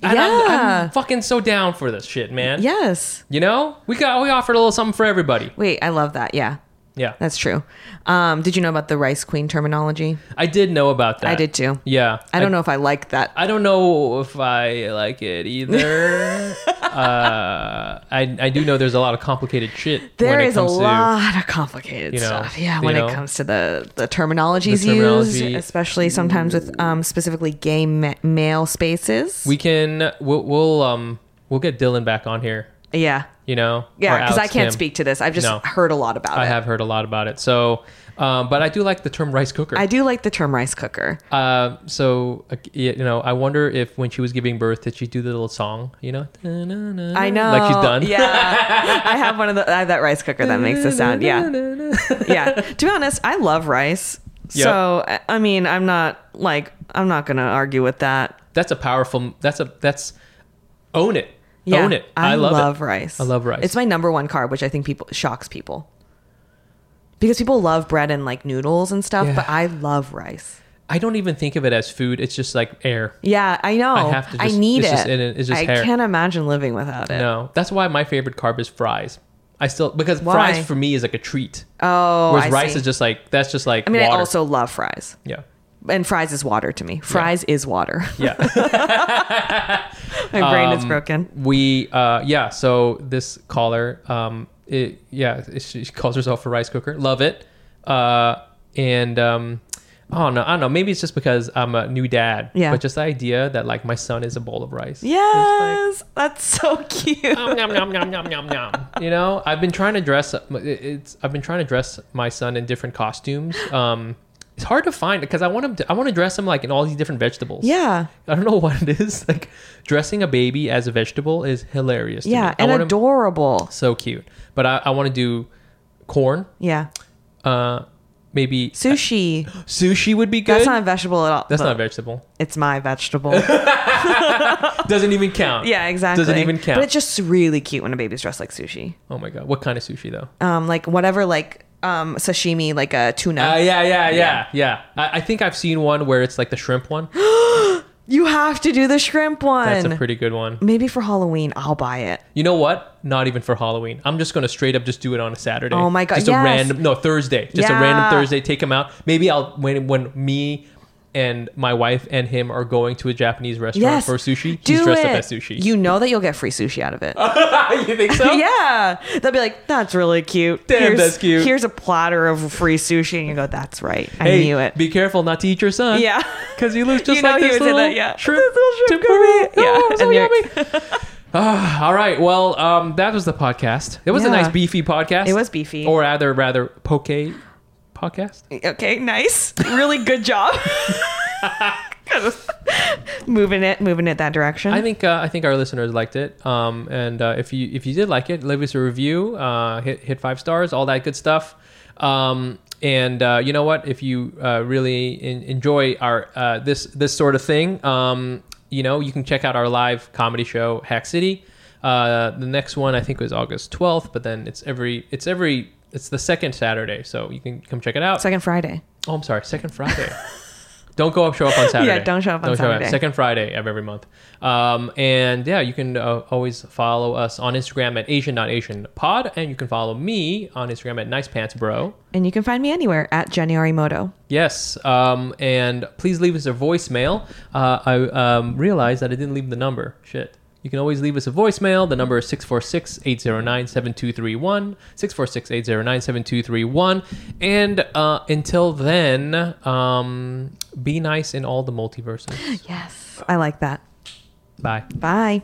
And I'm, Yeah. I'm fucking so down for this shit, man. Yes. You know, we got we offered a little something for everybody. Wait, I love that. Yeah, Yeah, that's true. Um, did you know about the rice queen terminology? I did know about that. I did too. Yeah, I don't know if I like that. I don't know if I like it either. uh, I I do know there's a lot of complicated shit. There when it is a to- lot of complicated you know, stuff. Yeah, when know, it comes to the the terminologies the terminology. used, especially sometimes with um, specifically gay ma- male spaces. We can we'll, we'll um we'll get Dylan back on here. Yeah, You know, yeah, because I can't Kim. speak to this. I've just No. heard a lot about it. I it. have heard a lot about it. So, um, but I do like the term rice cooker. I do like the term rice cooker. Uh, so uh, you know, I wonder if when she was giving birth, did she do the little song? You know, I know, like she's done. Yeah, I have one of the I have that rice cooker that makes the sound. Yeah, yeah. To be honest, I love rice. Yep. So I- I mean, I'm not like I'm not gonna argue with that. That's a powerful. That's a that's own it. Yeah, own it. I, I, love, love it. rice. I love rice. It's my number one carb, which I think people shocks people because people love bread and like noodles and stuff, Yeah. but I love rice. I don't even think of it as food. It's just like air. Yeah, I know. I have to I need it's it. just in it. It's just I hair. can't imagine living without it. No, that's why my favorite carb is fries. I still because Why? fries for me is like a treat. Oh, Whereas I rice see. is just like that's just like I mean, water. I also love fries, yeah. And fries is water to me. Fries is water. Yeah. My brain is Um, broken. We uh yeah, so this caller um it, yeah, she calls herself a rice cooker. Love it. Uh and um oh no, I don't know, maybe it's just because I'm a new dad. Yeah. But just the idea that like my son is a bowl of rice. Yes, that's so cute. Nom, nom, nom, nom, nom, nom, nom. You know, I've been trying to dress. It's I've been trying to dress my son in different costumes. Um, it's hard to find because I want him. To, I want to dress him like in all these different vegetables. Yeah, I don't know what it is. Like dressing a baby as a vegetable is hilarious. Yeah, and him- adorable. so cute. But I, I want to do corn. Yeah, Uh, maybe sushi. sushi would be good. That's not a vegetable at all. That's but not a vegetable. It's my vegetable. Doesn't even count. yeah, exactly. Doesn't even count. But it's just really cute when a baby's dressed like sushi. oh my god, what kind of sushi though? Um, like whatever, like um, sashimi, like a tuna. Uh, yeah, yeah, yeah, yeah. I, I think I've seen one where it's like the shrimp one. you have to do the shrimp one. That's a pretty good one. Maybe for Halloween, I'll buy it. You know what? Not even for Halloween. I'm just gonna straight up just do it on a Saturday. Oh my God, Just yes. a random no Thursday. Just a random Thursday. Take him out. Maybe I'll when when me and my wife and him are going to a Japanese restaurant Yes, for sushi. Do He's dressed it. up as sushi. You know that you'll get free sushi out of it. you think so? yeah, they'll be like, "That's really cute. Damn, here's, that's cute." Here's a platter of free sushi," and you go, "That's right. I Hey, knew it." be careful not to eat your son. yeah, Because he looks just You know like he this little that, yeah. shrimp, This little shrimp tempura. curry. Yeah, Oh, so and you're- yummy. Ah, all right. Well, um, that was the podcast. It was a Yeah. nice beefy podcast. It was beefy. Or rather, rather, poke podcast. okay, nice, really good job. moving it, moving it that direction. I think uh, I think our listeners liked it. Um, and uh, if you if you did like it, leave us a review. Uh, hit hit five stars, all that good stuff. Um, and uh, you know what? If you uh, really in, enjoy our uh, this this sort of thing, um, you know you can check out our live comedy show Hack City. Uh, the next one I think was August twelfth, but then it's every it's every it's the second Saturday, so you can come check it out. Second Friday. Oh, I'm sorry, second Friday. don't go up, show up on Saturday. yeah, don't show up on Saturday. Second Friday of every month. Um, and yeah, you can uh, always follow us on Instagram at AsianNotAsianPod, and you can follow me on Instagram at Nice Pants Bro. And you can find me anywhere at Jenny Arimoto. Yes, um, and please leave us a voicemail. Uh, I um, realized that I didn't leave the number. Shit. You can always leave us a voicemail. The number is 646 809 7231. 646 809 7231. And uh, until then, um, be nice in all the multiverses. Yes, I like that. Bye. Bye.